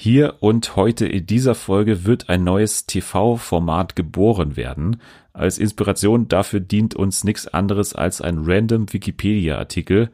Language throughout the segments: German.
Hier und heute in dieser Folge wird ein neues TV-Format geboren werden. Als Inspiration dafür dient uns nichts anderes als ein random Wikipedia-Artikel.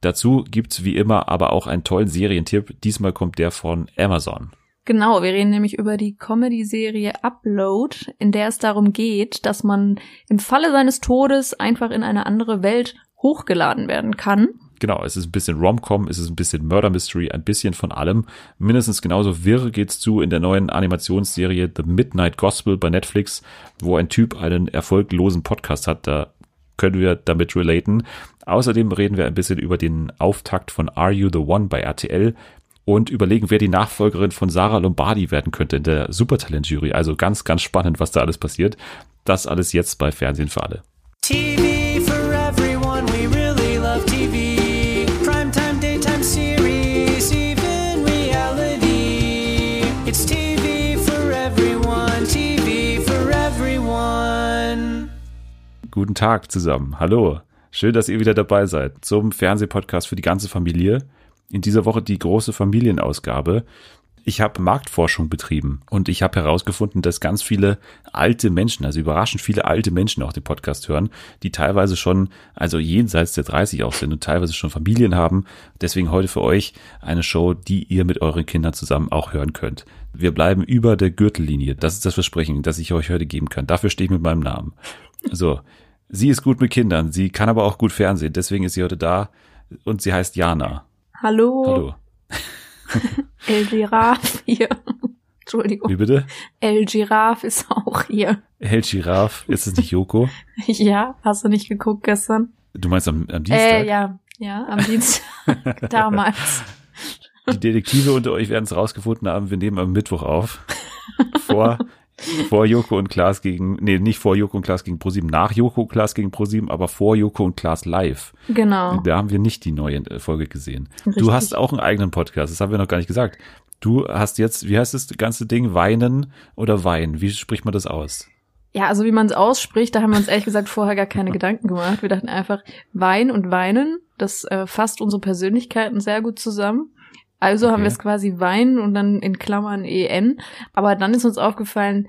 Dazu gibt's wie immer aber auch einen tollen Serientipp. Diesmal kommt der von Amazon. Genau, wir reden nämlich über die Comedy-Serie Upload, in der es darum geht, dass man im Falle seines Todes einfach in eine andere Welt hochgeladen werden kann genau, es ist ein bisschen Rom-Com, es ist ein bisschen Murder Mystery, ein bisschen von allem. Mindestens genauso wirr geht's zu in der neuen Animationsserie The Midnight Gospel bei Netflix, wo ein Typ einen erfolglosen Podcast hat. Da können wir damit relaten. Außerdem reden wir ein bisschen über den Auftakt von Are You the One bei RTL und überlegen, wer die Nachfolgerin von Sarah Lombardi werden könnte in der Supertalent-Jury. Also ganz, ganz spannend, was da alles passiert. Das alles jetzt bei Fernsehen für alle. TV Guten Tag zusammen. Hallo. Schön, dass ihr wieder dabei seid zum Fernsehpodcast für die ganze Familie. In dieser Woche die große Familienausgabe. Ich habe Marktforschung betrieben und ich habe herausgefunden, dass ganz viele alte Menschen, also überraschend viele alte Menschen auch den Podcast hören, die teilweise schon, also jenseits der 30 auch sind und teilweise schon Familien haben. Deswegen heute für euch eine Show, die ihr mit euren Kindern zusammen auch hören könnt. Wir bleiben über der Gürtellinie. Das ist das Versprechen, das ich euch heute geben kann. Dafür stehe ich mit meinem Namen. So, Sie ist gut mit Kindern, sie kann aber auch gut Fernsehen, deswegen ist sie heute da und sie heißt Jana. Hallo. Hallo. El Giraffe hier. Entschuldigung. Wie bitte? El Giraffe ist auch hier. El Giraffe, ist es nicht Joko? ja, hast du nicht geguckt gestern? Du meinst am, am Dienstag? Äh, ja, ja, am Dienstag. Damals. Die Detektive unter euch werden es rausgefunden haben, wir nehmen am Mittwoch auf. Vor vor Joko und Klaas gegen, nee, nicht vor Joko und Klaas gegen ProSieben, nach Joko und Klaas gegen ProSieben, aber vor Joko und Klaas live. Genau. Da haben wir nicht die neue äh, Folge gesehen. Richtig. Du hast auch einen eigenen Podcast, das haben wir noch gar nicht gesagt. Du hast jetzt, wie heißt das ganze Ding, Weinen oder Wein? Wie spricht man das aus? Ja, also wie man es ausspricht, da haben wir uns ehrlich gesagt vorher gar keine Gedanken gemacht. Wir dachten einfach, Wein und Weinen, das äh, fasst unsere Persönlichkeiten sehr gut zusammen. Also okay. haben wir es quasi Wein und dann in Klammern EN. Aber dann ist uns aufgefallen,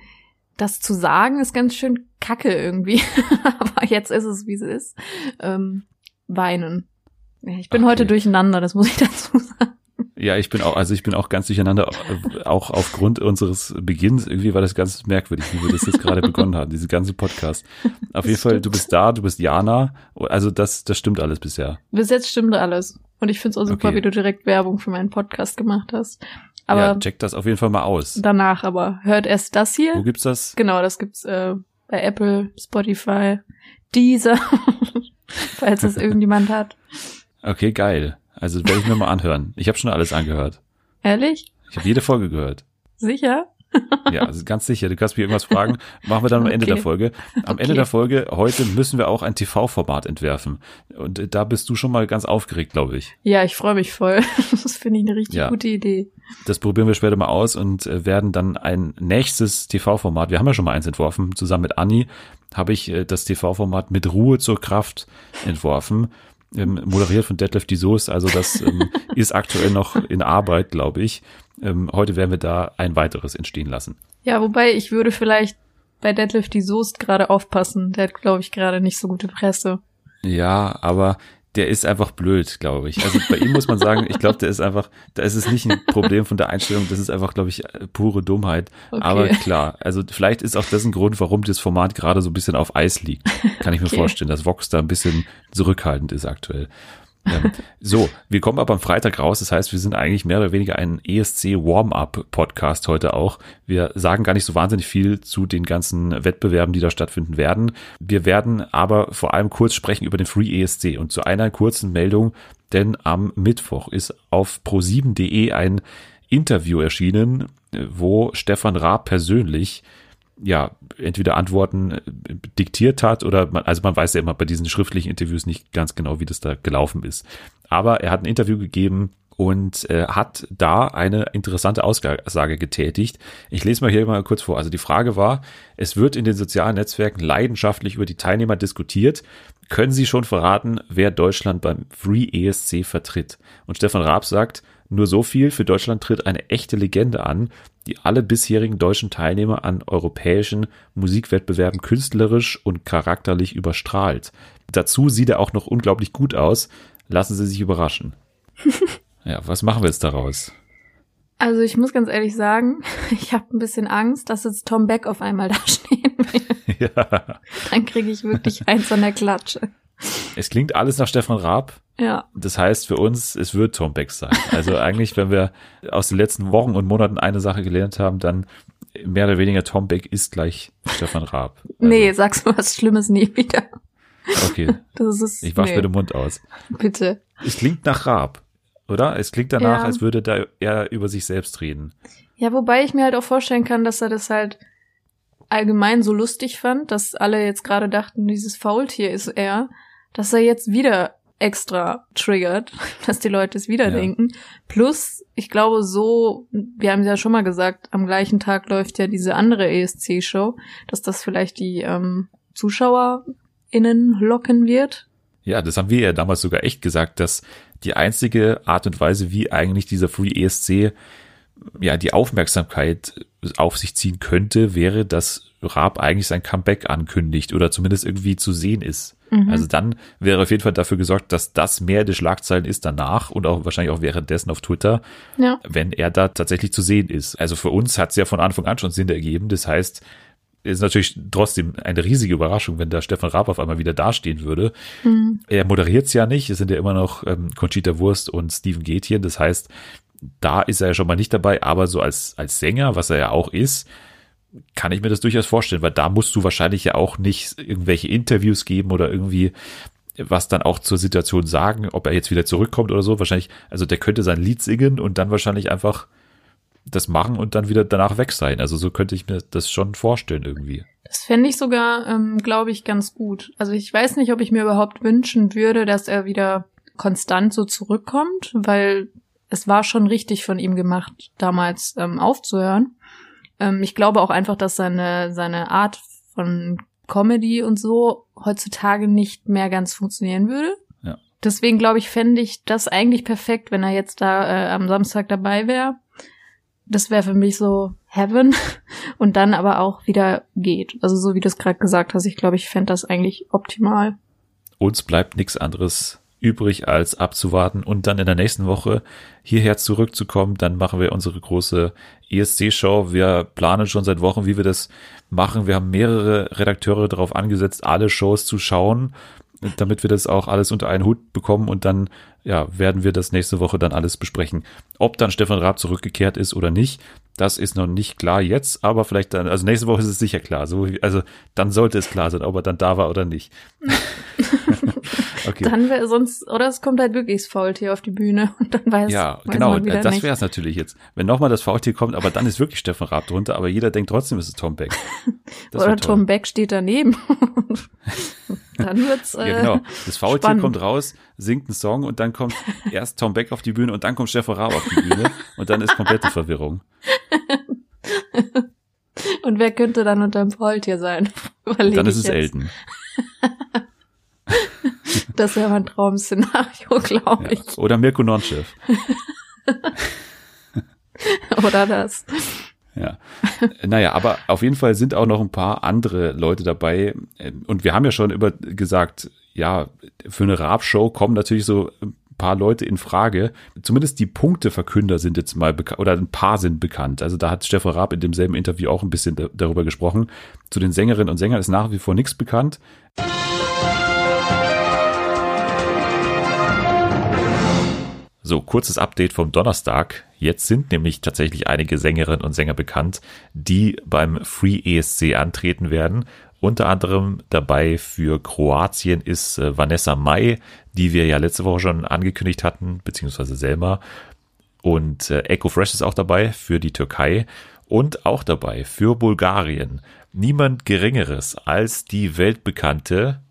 das zu sagen ist ganz schön kacke irgendwie. Aber jetzt ist es, wie es ist. Ähm, weinen. Ich bin okay. heute durcheinander, das muss ich dazu sagen. Ja, ich bin auch, also ich bin auch ganz durcheinander, auch aufgrund unseres Beginns. Irgendwie war das ganz merkwürdig, wie wir das jetzt gerade begonnen haben, diese ganze Podcast. Auf das jeden Fall, du bist da, du bist Jana. Also das, das stimmt alles bisher. Bis jetzt stimmt alles. Und ich finde es auch super, okay. wie du direkt Werbung für meinen Podcast gemacht hast. Aber ja, check das auf jeden Fall mal aus. Danach aber. Hört erst das hier. Wo gibt's das? Genau, das gibt's äh, bei Apple, Spotify, Deezer, falls es irgendjemand hat. Okay, geil. Also werde ich mir mal anhören. Ich habe schon alles angehört. Ehrlich? Ich habe jede Folge gehört. Sicher? ja, also ganz sicher. Du kannst mich irgendwas fragen. Machen wir dann am okay. Ende der Folge. Am okay. Ende der Folge heute müssen wir auch ein TV-Format entwerfen. Und da bist du schon mal ganz aufgeregt, glaube ich. Ja, ich freue mich voll. Das finde ich eine richtig ja. gute Idee. Das probieren wir später mal aus und äh, werden dann ein nächstes TV-Format, wir haben ja schon mal eins entworfen, zusammen mit Anni habe ich äh, das TV-Format mit Ruhe zur Kraft entworfen ähm, moderiert von Detlef die. Also das ähm, ist aktuell noch in Arbeit, glaube ich. Ähm, heute werden wir da ein weiteres entstehen lassen. Ja, wobei ich würde vielleicht bei Detlef die Soest gerade aufpassen. Der hat, glaube ich, gerade nicht so gute Presse. Ja, aber der ist einfach blöd, glaube ich. Also bei ihm muss man sagen, ich glaube, der ist einfach, da ist es nicht ein Problem von der Einstellung, das ist einfach, glaube ich, pure Dummheit. Okay. Aber klar, also vielleicht ist auch das ein Grund, warum das Format gerade so ein bisschen auf Eis liegt. Kann ich mir okay. vorstellen, dass Vox da ein bisschen zurückhaltend ist aktuell. So, wir kommen aber am Freitag raus. Das heißt, wir sind eigentlich mehr oder weniger ein ESC Warm-up-Podcast heute auch. Wir sagen gar nicht so wahnsinnig viel zu den ganzen Wettbewerben, die da stattfinden werden. Wir werden aber vor allem kurz sprechen über den Free ESC und zu einer kurzen Meldung, denn am Mittwoch ist auf pro7.de ein Interview erschienen, wo Stefan Raab persönlich ja, entweder Antworten äh, diktiert hat oder man, also man weiß ja immer bei diesen schriftlichen Interviews nicht ganz genau, wie das da gelaufen ist. Aber er hat ein Interview gegeben und äh, hat da eine interessante Aussage getätigt. Ich lese mal hier mal kurz vor. Also die Frage war, es wird in den sozialen Netzwerken leidenschaftlich über die Teilnehmer diskutiert. Können Sie schon verraten, wer Deutschland beim Free ESC vertritt? Und Stefan Raab sagt, nur so viel, für Deutschland tritt eine echte Legende an, die alle bisherigen deutschen Teilnehmer an europäischen Musikwettbewerben künstlerisch und charakterlich überstrahlt. Dazu sieht er auch noch unglaublich gut aus. Lassen Sie sich überraschen. ja, was machen wir jetzt daraus? Also ich muss ganz ehrlich sagen, ich habe ein bisschen Angst, dass jetzt Tom Beck auf einmal da stehen will. ja. Dann kriege ich wirklich eins von der Klatsche. Es klingt alles nach Stefan Raab. Ja. Das heißt für uns, es wird Tom Beck sein. Also eigentlich, wenn wir aus den letzten Wochen und Monaten eine Sache gelernt haben, dann mehr oder weniger Tom Beck ist gleich Stefan Raab. Also, nee, sagst du was Schlimmes nie wieder. Okay. Das ist, ich wasche nee. mir den Mund aus. Bitte. Es klingt nach Raab, oder? Es klingt danach, ja. als würde da er über sich selbst reden. Ja, wobei ich mir halt auch vorstellen kann, dass er das halt allgemein so lustig fand, dass alle jetzt gerade dachten, dieses Faultier ist er, dass er jetzt wieder extra triggert, dass die Leute es wieder ja. denken. Plus, ich glaube so, wir haben es ja schon mal gesagt, am gleichen Tag läuft ja diese andere ESC-Show, dass das vielleicht die ähm, ZuschauerInnen locken wird. Ja, das haben wir ja damals sogar echt gesagt, dass die einzige Art und Weise, wie eigentlich dieser Free ESC ja die Aufmerksamkeit auf sich ziehen könnte, wäre, dass Raab eigentlich sein Comeback ankündigt oder zumindest irgendwie zu sehen ist. Mhm. Also dann wäre auf jeden Fall dafür gesorgt, dass das mehr die Schlagzeilen ist danach und auch wahrscheinlich auch währenddessen auf Twitter, ja. wenn er da tatsächlich zu sehen ist. Also für uns hat es ja von Anfang an schon Sinn ergeben. Das heißt, ist natürlich trotzdem eine riesige Überraschung, wenn da Stefan Raab auf einmal wieder dastehen würde. Mhm. Er moderiert es ja nicht, es sind ja immer noch ähm, Conchita Wurst und Steven Gätjen. Das heißt, da ist er ja schon mal nicht dabei, aber so als, als Sänger, was er ja auch ist, kann ich mir das durchaus vorstellen, weil da musst du wahrscheinlich ja auch nicht irgendwelche Interviews geben oder irgendwie was dann auch zur Situation sagen, ob er jetzt wieder zurückkommt oder so. Wahrscheinlich, also der könnte sein Lied singen und dann wahrscheinlich einfach das machen und dann wieder danach weg sein. Also so könnte ich mir das schon vorstellen irgendwie. Das fände ich sogar, ähm, glaube ich, ganz gut. Also ich weiß nicht, ob ich mir überhaupt wünschen würde, dass er wieder konstant so zurückkommt, weil es war schon richtig von ihm gemacht, damals ähm, aufzuhören. Ähm, ich glaube auch einfach, dass seine, seine Art von Comedy und so heutzutage nicht mehr ganz funktionieren würde. Ja. Deswegen glaube ich, fände ich das eigentlich perfekt, wenn er jetzt da äh, am Samstag dabei wäre. Das wäre für mich so Heaven und dann aber auch wieder geht. Also so wie du es gerade gesagt hast, ich glaube, ich fände das eigentlich optimal. Uns bleibt nichts anderes übrig, als abzuwarten und dann in der nächsten Woche hierher zurückzukommen. Dann machen wir unsere große ESC-Show. Wir planen schon seit Wochen, wie wir das machen. Wir haben mehrere Redakteure darauf angesetzt, alle Shows zu schauen, damit wir das auch alles unter einen Hut bekommen und dann ja, werden wir das nächste Woche dann alles besprechen. Ob dann Stefan Raab zurückgekehrt ist oder nicht, das ist noch nicht klar jetzt, aber vielleicht dann, also nächste Woche ist es sicher klar. So, also dann sollte es klar sein, ob er dann da war oder nicht. okay. Dann wäre sonst, oder es kommt halt wirklich das Faultier auf die Bühne und dann weiß Ja, weiß genau, das wäre es natürlich jetzt. Wenn nochmal das Faultier kommt, aber dann ist wirklich Stefan Raab drunter, aber jeder denkt trotzdem, es ist Tom Beck. oder Tom Beck steht daneben. dann wird's äh, Ja, genau. Das Faultier spannend. kommt raus, singt einen Song und dann kommt erst Tom Beck auf die Bühne und dann kommt Stefan Raab auf die Bühne und dann ist komplette Verwirrung. Und wer könnte dann unterm Faultier sein? Überleg dann ist es jetzt. Elton. das wäre mein Traum-Szenario, glaube ich. Ja. Oder Mirko Nonchev. Oder das. Ja. Naja, aber auf jeden Fall sind auch noch ein paar andere Leute dabei. Und wir haben ja schon über gesagt, ja, für eine Raab-Show kommen natürlich so paar Leute in Frage. Zumindest die Punkteverkünder sind jetzt mal bekannt, oder ein paar sind bekannt. Also da hat Stefan Raab in demselben Interview auch ein bisschen darüber gesprochen. Zu den Sängerinnen und Sängern ist nach wie vor nichts bekannt. So, kurzes Update vom Donnerstag. Jetzt sind nämlich tatsächlich einige Sängerinnen und Sänger bekannt, die beim Free ESC antreten werden. Unter anderem dabei für Kroatien ist äh, Vanessa Mai, die wir ja letzte Woche schon angekündigt hatten, beziehungsweise Selma. Und äh, Echo Fresh ist auch dabei für die Türkei und auch dabei für Bulgarien. Niemand Geringeres als die weltbekannte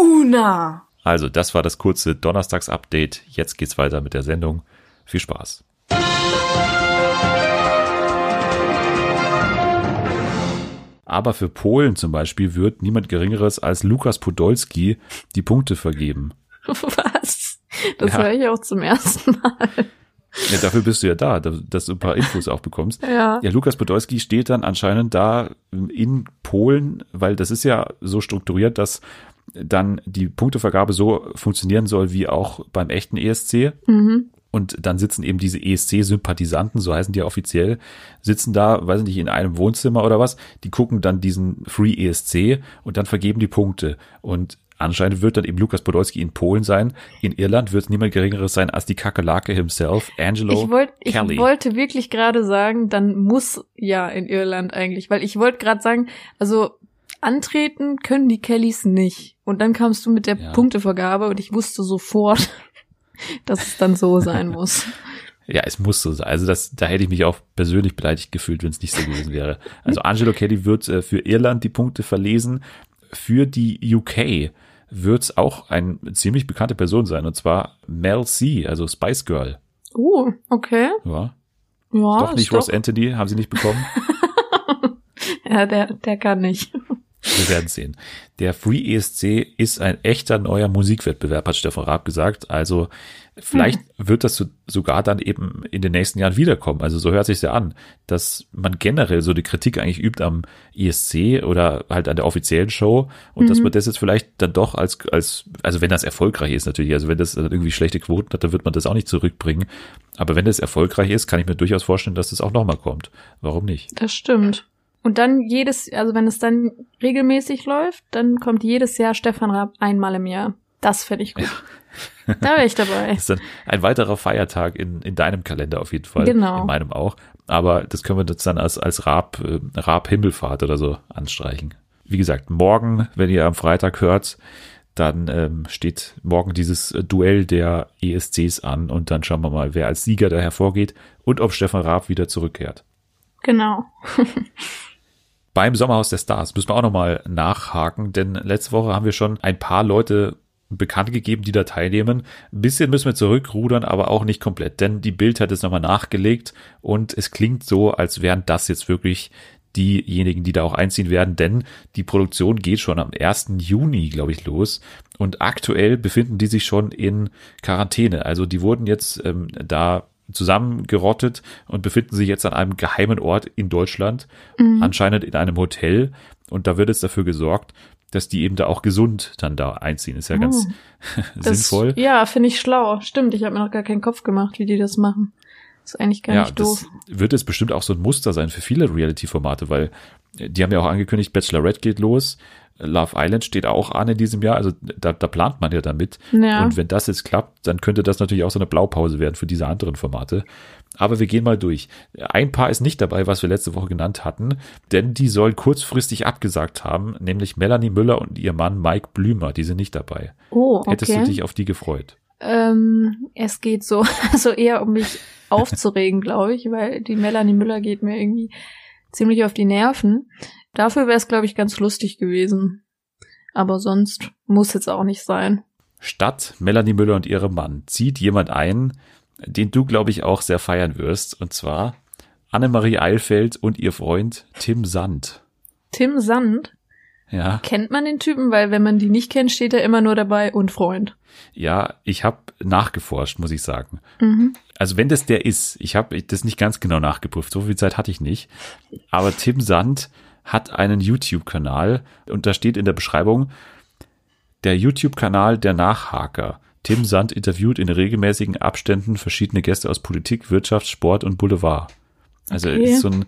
Una. Also, das war das kurze Donnerstags-Update. Jetzt geht's weiter mit der Sendung. Viel Spaß. Aber für Polen zum Beispiel wird niemand Geringeres als Lukas Podolski die Punkte vergeben. Was? Das ja. höre ich auch zum ersten Mal. Ja, dafür bist du ja da, dass du ein paar Infos auch bekommst. Ja. ja, Lukas Podolski steht dann anscheinend da in Polen, weil das ist ja so strukturiert, dass dann die Punktevergabe so funktionieren soll wie auch beim echten ESC. Mhm. Und dann sitzen eben diese ESC-Sympathisanten, so heißen die ja offiziell, sitzen da, weiß nicht, in einem Wohnzimmer oder was, die gucken dann diesen Free ESC und dann vergeben die Punkte. Und anscheinend wird dann eben Lukas Podolski in Polen sein. In Irland wird es niemand Geringeres sein als die Kakerlake himself, Angelo ich wollt, Kelly. Ich wollte wirklich gerade sagen, dann muss ja in Irland eigentlich, weil ich wollte gerade sagen, also antreten können die Kellys nicht. Und dann kamst du mit der ja. Punktevergabe und ich wusste sofort, dass es dann so sein muss. Ja, es muss so sein. Also das, da hätte ich mich auch persönlich beleidigt gefühlt, wenn es nicht so gewesen wäre. Also Angelo Kelly wird äh, für Irland die Punkte verlesen. Für die UK wird es auch eine ziemlich bekannte Person sein, und zwar Mel C, also Spice Girl. Oh, okay. Ja. Ja. Doch nicht Ross Anthony, haben sie nicht bekommen? ja, der, der kann nicht. Wir werden sehen. Der Free ESC ist ein echter neuer Musikwettbewerb, hat Stefan Raab gesagt. Also vielleicht hm. wird das so, sogar dann eben in den nächsten Jahren wiederkommen. Also so hört sich ja an, dass man generell so die Kritik eigentlich übt am ESC oder halt an der offiziellen Show und mhm. dass man das jetzt vielleicht dann doch als, als, also wenn das erfolgreich ist natürlich, also wenn das irgendwie schlechte Quoten hat, dann wird man das auch nicht zurückbringen. Aber wenn das erfolgreich ist, kann ich mir durchaus vorstellen, dass das auch nochmal kommt. Warum nicht? Das stimmt. Und dann jedes, also wenn es dann regelmäßig läuft, dann kommt jedes Jahr Stefan Raab einmal im Jahr. Das finde ich gut. Da wäre ich dabei. Das ist dann ein weiterer Feiertag in, in deinem Kalender auf jeden Fall. Genau. In meinem auch. Aber das können wir jetzt dann als, als Raab, äh, Raab Himmelfahrt oder so anstreichen. Wie gesagt, morgen, wenn ihr am Freitag hört, dann ähm, steht morgen dieses Duell der ESCs an und dann schauen wir mal, wer als Sieger da hervorgeht und ob Stefan Raab wieder zurückkehrt. Genau. beim Sommerhaus der Stars müssen wir auch nochmal nachhaken, denn letzte Woche haben wir schon ein paar Leute bekannt gegeben, die da teilnehmen. Ein bisschen müssen wir zurückrudern, aber auch nicht komplett, denn die Bild hat es nochmal nachgelegt und es klingt so, als wären das jetzt wirklich diejenigen, die da auch einziehen werden, denn die Produktion geht schon am 1. Juni, glaube ich, los. Und aktuell befinden die sich schon in Quarantäne. Also die wurden jetzt ähm, da zusammengerottet und befinden sich jetzt an einem geheimen Ort in Deutschland, mhm. anscheinend in einem Hotel. Und da wird jetzt dafür gesorgt, dass die eben da auch gesund dann da einziehen. Ist ja oh. ganz sinnvoll. ja, finde ich schlau. Stimmt, ich habe mir noch gar keinen Kopf gemacht, wie die das machen. Ist eigentlich gar ja, nicht doof. Das wird jetzt bestimmt auch so ein Muster sein für viele Reality-Formate, weil die haben ja auch angekündigt, Bachelorette geht los. Love Island steht auch an in diesem Jahr, also da, da plant man ja damit. Ja. Und wenn das jetzt klappt, dann könnte das natürlich auch so eine Blaupause werden für diese anderen Formate. Aber wir gehen mal durch. Ein Paar ist nicht dabei, was wir letzte Woche genannt hatten, denn die sollen kurzfristig abgesagt haben, nämlich Melanie Müller und ihr Mann Mike Blümer, die sind nicht dabei. Oh, okay. Hättest du dich auf die gefreut? Ähm, es geht so, also eher um mich aufzuregen, glaube ich, weil die Melanie Müller geht mir irgendwie ziemlich auf die Nerven. Dafür wäre es, glaube ich, ganz lustig gewesen. Aber sonst muss jetzt auch nicht sein. Statt Melanie Müller und ihrem Mann zieht jemand ein, den du, glaube ich, auch sehr feiern wirst. Und zwar Annemarie Eilfeld und ihr Freund Tim Sand. Tim Sand? Ja. Kennt man den Typen? Weil wenn man die nicht kennt, steht er immer nur dabei und Freund. Ja, ich habe nachgeforscht, muss ich sagen. Mhm. Also wenn das der ist, ich habe das nicht ganz genau nachgeprüft, so viel Zeit hatte ich nicht. Aber Tim Sand hat einen YouTube-Kanal und da steht in der Beschreibung, der YouTube-Kanal der Nachhaker. Tim Sand interviewt in regelmäßigen Abständen verschiedene Gäste aus Politik, Wirtschaft, Sport und Boulevard. Also okay. ist so ein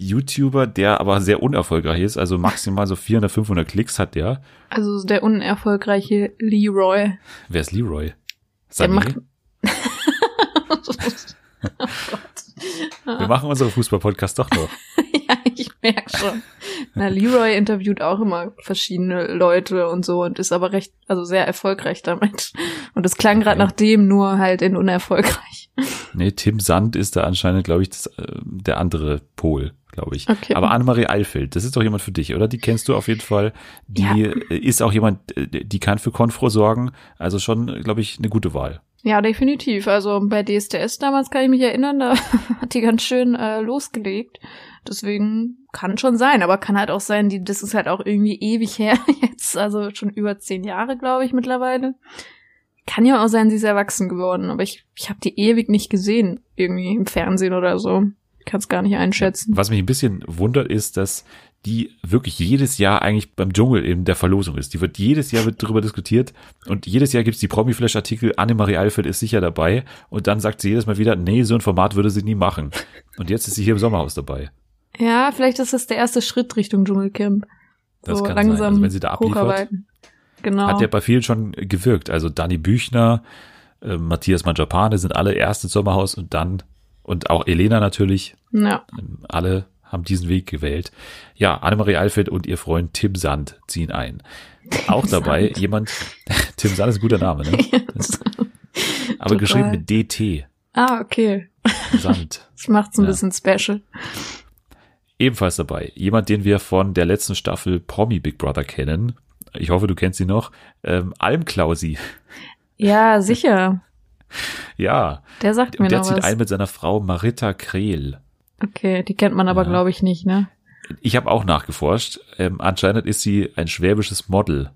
YouTuber, der aber sehr unerfolgreich ist, also maximal so 400, 500 Klicks hat der. Also der unerfolgreiche Leroy. Wer ist Leroy? Sané? Der macht oh Wir machen unsere Fußball-Podcast doch noch. ja, ich merke schon. Na, Leroy interviewt auch immer verschiedene Leute und so und ist aber recht, also sehr erfolgreich damit. Und es klang okay. gerade nach dem nur halt in unerfolgreich. Nee, Tim Sand ist da anscheinend, glaube ich, das, äh, der andere Pol glaube ich. Okay. Aber Annemarie Eilfeld, das ist doch jemand für dich, oder? Die kennst du auf jeden Fall. Die ja. ist auch jemand, die kann für Konfro sorgen. Also schon, glaube ich, eine gute Wahl. Ja, definitiv. Also bei DSDS damals kann ich mich erinnern, da hat die ganz schön äh, losgelegt. Deswegen kann schon sein, aber kann halt auch sein, die, das ist halt auch irgendwie ewig her jetzt, also schon über zehn Jahre, glaube ich, mittlerweile. Kann ja auch sein, sie ist erwachsen geworden, aber ich, ich habe die ewig nicht gesehen, irgendwie im Fernsehen oder so. Ich kann es gar nicht einschätzen. Was mich ein bisschen wundert, ist, dass die wirklich jedes Jahr eigentlich beim Dschungel in der Verlosung ist. Die wird jedes Jahr wird darüber diskutiert und jedes Jahr gibt's die Promi-Flash-Artikel, Annemarie Eilfeld ist sicher dabei und dann sagt sie jedes Mal wieder, nee, so ein Format würde sie nie machen. Und jetzt ist sie hier im Sommerhaus dabei. Ja, vielleicht ist das der erste Schritt Richtung Dschungelcamp. Das so kann langsam sein. Also wenn sie da abliefert, genau. hat ja bei vielen schon gewirkt. Also Dani Büchner, äh, Matthias Manjapane sind alle erst ins Sommerhaus und dann und auch Elena natürlich. Ja. Alle haben diesen Weg gewählt. Ja, Annemarie Alfred und ihr Freund Tim Sand ziehen ein. Auch dabei Sand. jemand, Tim Sand ist ein guter Name, ne? aber Total. geschrieben mit DT. Ah, okay. Sand. Das macht's ein ja. bisschen special. Ebenfalls dabei jemand, den wir von der letzten Staffel Promi Big Brother kennen. Ich hoffe, du kennst ihn noch. Ähm, Almklausi. Ja, sicher. ja. Der sagt mir der noch zieht was. ein mit seiner Frau Marita Krehl. Okay, die kennt man aber, ja. glaube ich, nicht, ne? Ich habe auch nachgeforscht. Ähm, anscheinend ist sie ein schwäbisches Model.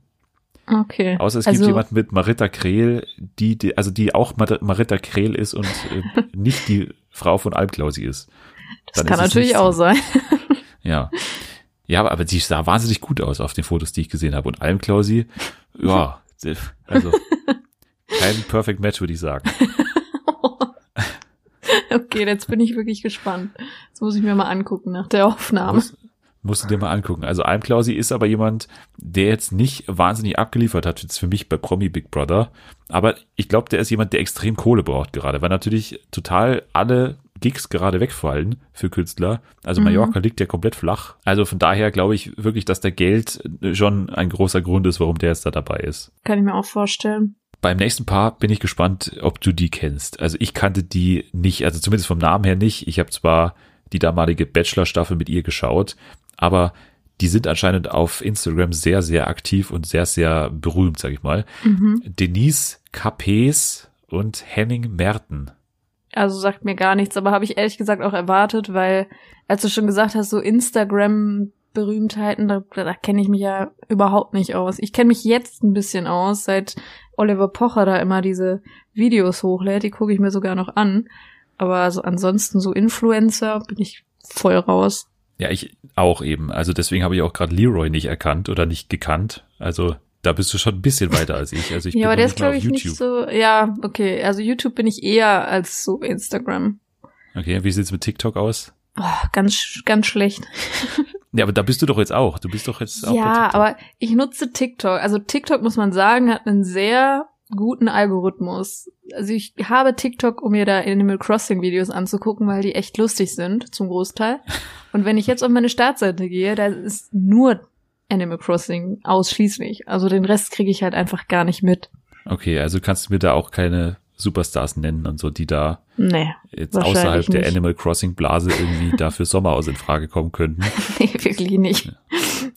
Okay. Außer es also, gibt jemanden mit Marita Krehl, die, die also die auch Marita Krehl ist und äh, nicht die Frau von Alpklausi ist. Das Dann kann natürlich auch sein. ja. Ja, aber, aber sie sah wahnsinnig gut aus auf den Fotos, die ich gesehen habe. Und Almklausi, ja, also kein Perfect Match, würde ich sagen. Okay, jetzt bin ich wirklich gespannt. Das muss ich mir mal angucken nach der Aufnahme. Muss, musst du dir mal angucken. Also Almklausi ist aber jemand, der jetzt nicht wahnsinnig abgeliefert hat, jetzt für mich bei Promi Big Brother. Aber ich glaube, der ist jemand, der extrem Kohle braucht gerade, weil natürlich total alle Gigs gerade wegfallen für Künstler. Also mhm. Mallorca liegt ja komplett flach. Also von daher glaube ich wirklich, dass der Geld schon ein großer Grund ist, warum der jetzt da dabei ist. Kann ich mir auch vorstellen. Beim nächsten Paar bin ich gespannt, ob du die kennst. Also ich kannte die nicht, also zumindest vom Namen her nicht. Ich habe zwar die damalige Bachelor-Staffel mit ihr geschaut, aber die sind anscheinend auf Instagram sehr, sehr aktiv und sehr, sehr berühmt, sag ich mal. Mhm. Denise Capes und Henning Merten. Also sagt mir gar nichts, aber habe ich ehrlich gesagt auch erwartet, weil als du schon gesagt hast, so Instagram Berühmtheiten, da, da kenne ich mich ja überhaupt nicht aus. Ich kenne mich jetzt ein bisschen aus, seit Oliver Pocher da immer diese Videos hochlädt, die gucke ich mir sogar noch an. Aber also ansonsten so Influencer bin ich voll raus. Ja, ich auch eben. Also deswegen habe ich auch gerade Leroy nicht erkannt oder nicht gekannt. Also da bist du schon ein bisschen weiter als ich. Also ich ja, aber der ist glaube ich YouTube. nicht so. Ja, okay. Also YouTube bin ich eher als so Instagram. Okay, wie sieht's mit TikTok aus? Oh, ganz, ganz schlecht. Ja, aber da bist du doch jetzt auch. Du bist doch jetzt auch. Ja, aber ich nutze TikTok. Also TikTok muss man sagen, hat einen sehr guten Algorithmus. Also ich habe TikTok, um mir da Animal Crossing Videos anzugucken, weil die echt lustig sind, zum Großteil. Und wenn ich jetzt auf meine Startseite gehe, da ist nur Animal Crossing ausschließlich. Also den Rest kriege ich halt einfach gar nicht mit. Okay, also kannst du mir da auch keine Superstars nennen und so, die da nee, jetzt außerhalb der Animal Crossing Blase irgendwie dafür Sommerhaus in Frage kommen könnten. nee, wirklich nicht.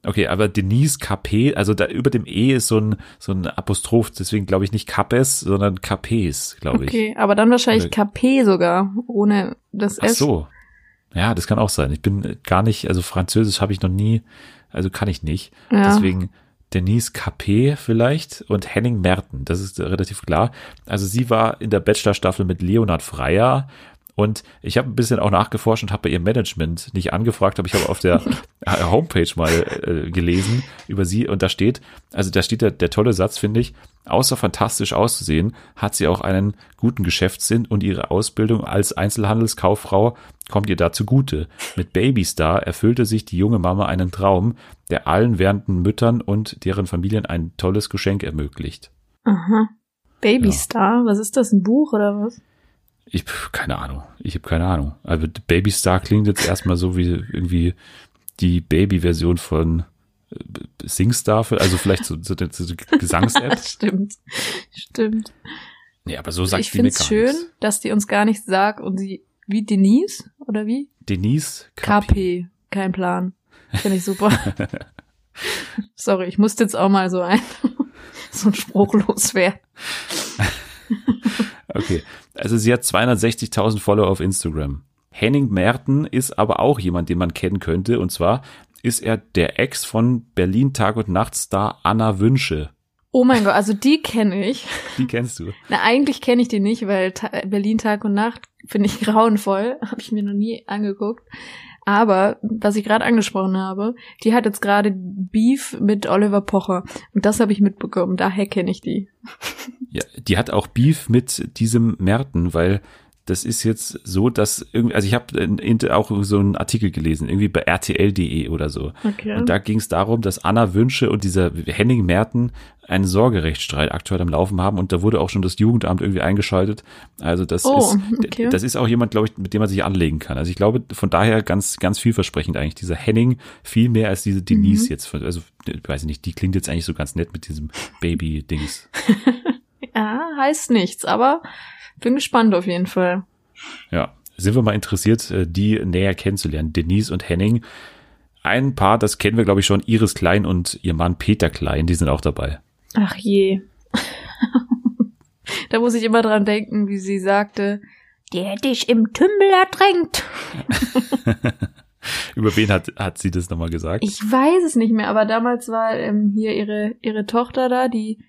Okay, aber Denise KP, also da über dem E ist so ein, so ein Apostroph, deswegen glaube ich nicht Capes, sondern Capes, glaube ich. Okay, aber dann wahrscheinlich KP sogar, ohne das S. Ach so. Ja, das kann auch sein. Ich bin gar nicht, also Französisch habe ich noch nie, also kann ich nicht. Ja. Deswegen Denise Capet vielleicht und Henning Merten, das ist relativ klar. Also sie war in der Bachelor-Staffel mit Leonhard Freier und ich habe ein bisschen auch nachgeforscht und habe bei ihrem Management nicht angefragt, aber ich habe auf der Homepage mal äh, gelesen über sie und da steht, also da steht der, der tolle Satz, finde ich, außer fantastisch auszusehen, hat sie auch einen guten Geschäftssinn und ihre Ausbildung als Einzelhandelskauffrau kommt ihr da zugute. Mit Babystar erfüllte sich die junge Mama einen Traum, der allen werdenden Müttern und deren Familien ein tolles Geschenk ermöglicht. Aha. Babystar? Ja. Was ist das, ein Buch oder was? Ich, keine Ahnung. Ich habe keine Ahnung. Also Baby Star klingt jetzt erstmal so wie irgendwie die Baby-Version von äh, Singstar, also vielleicht so, so, so, so Gesangs-App. stimmt, stimmt. Nee, aber so sagt ich finde es schön, nichts. dass die uns gar nichts sagt und sie, wie Denise, oder wie? Denise KP. KP. Kein Plan. Finde ich super. Sorry, ich musste jetzt auch mal so ein, so ein Spruch loswerden. okay, also sie hat 260.000 Follower auf Instagram. Henning Merten ist aber auch jemand, den man kennen könnte. Und zwar ist er der Ex von Berlin Tag und Nacht Star Anna Wünsche. Oh mein Gott, also die kenne ich. Die kennst du. Na, eigentlich kenne ich die nicht, weil Ta Berlin Tag und Nacht finde ich grauenvoll. Habe ich mir noch nie angeguckt. Aber, was ich gerade angesprochen habe, die hat jetzt gerade Beef mit Oliver Pocher. Und das habe ich mitbekommen. Daher kenne ich die. Ja, die hat auch Beef mit diesem Merten, weil das ist jetzt so, dass irgendwie, also ich habe auch so einen Artikel gelesen, irgendwie bei rtl.de oder so. Okay. Und da ging es darum, dass Anna Wünsche und dieser Henning Merten einen Sorgerechtsstreit aktuell am Laufen haben und da wurde auch schon das Jugendamt irgendwie eingeschaltet. Also das oh, ist, okay. das ist auch jemand, glaube ich, mit dem man sich anlegen kann. Also ich glaube, von daher ganz, ganz vielversprechend eigentlich. Dieser Henning viel mehr als diese Denise mhm. jetzt. Also, ich weiß nicht, die klingt jetzt eigentlich so ganz nett mit diesem Baby-Dings. ja, heißt nichts, aber bin gespannt auf jeden Fall. Ja, sind wir mal interessiert, äh, die näher kennenzulernen. Denise und Henning. Ein Paar, das kennen wir, glaube ich, schon. Iris Klein und ihr Mann Peter Klein, die sind auch dabei. Ach je. da muss ich immer dran denken, wie sie sagte, der dich im Tümmel ertränkt. Über wen hat, hat sie das nochmal gesagt? Ich weiß es nicht mehr, aber damals war ähm, hier ihre, ihre Tochter da, die, die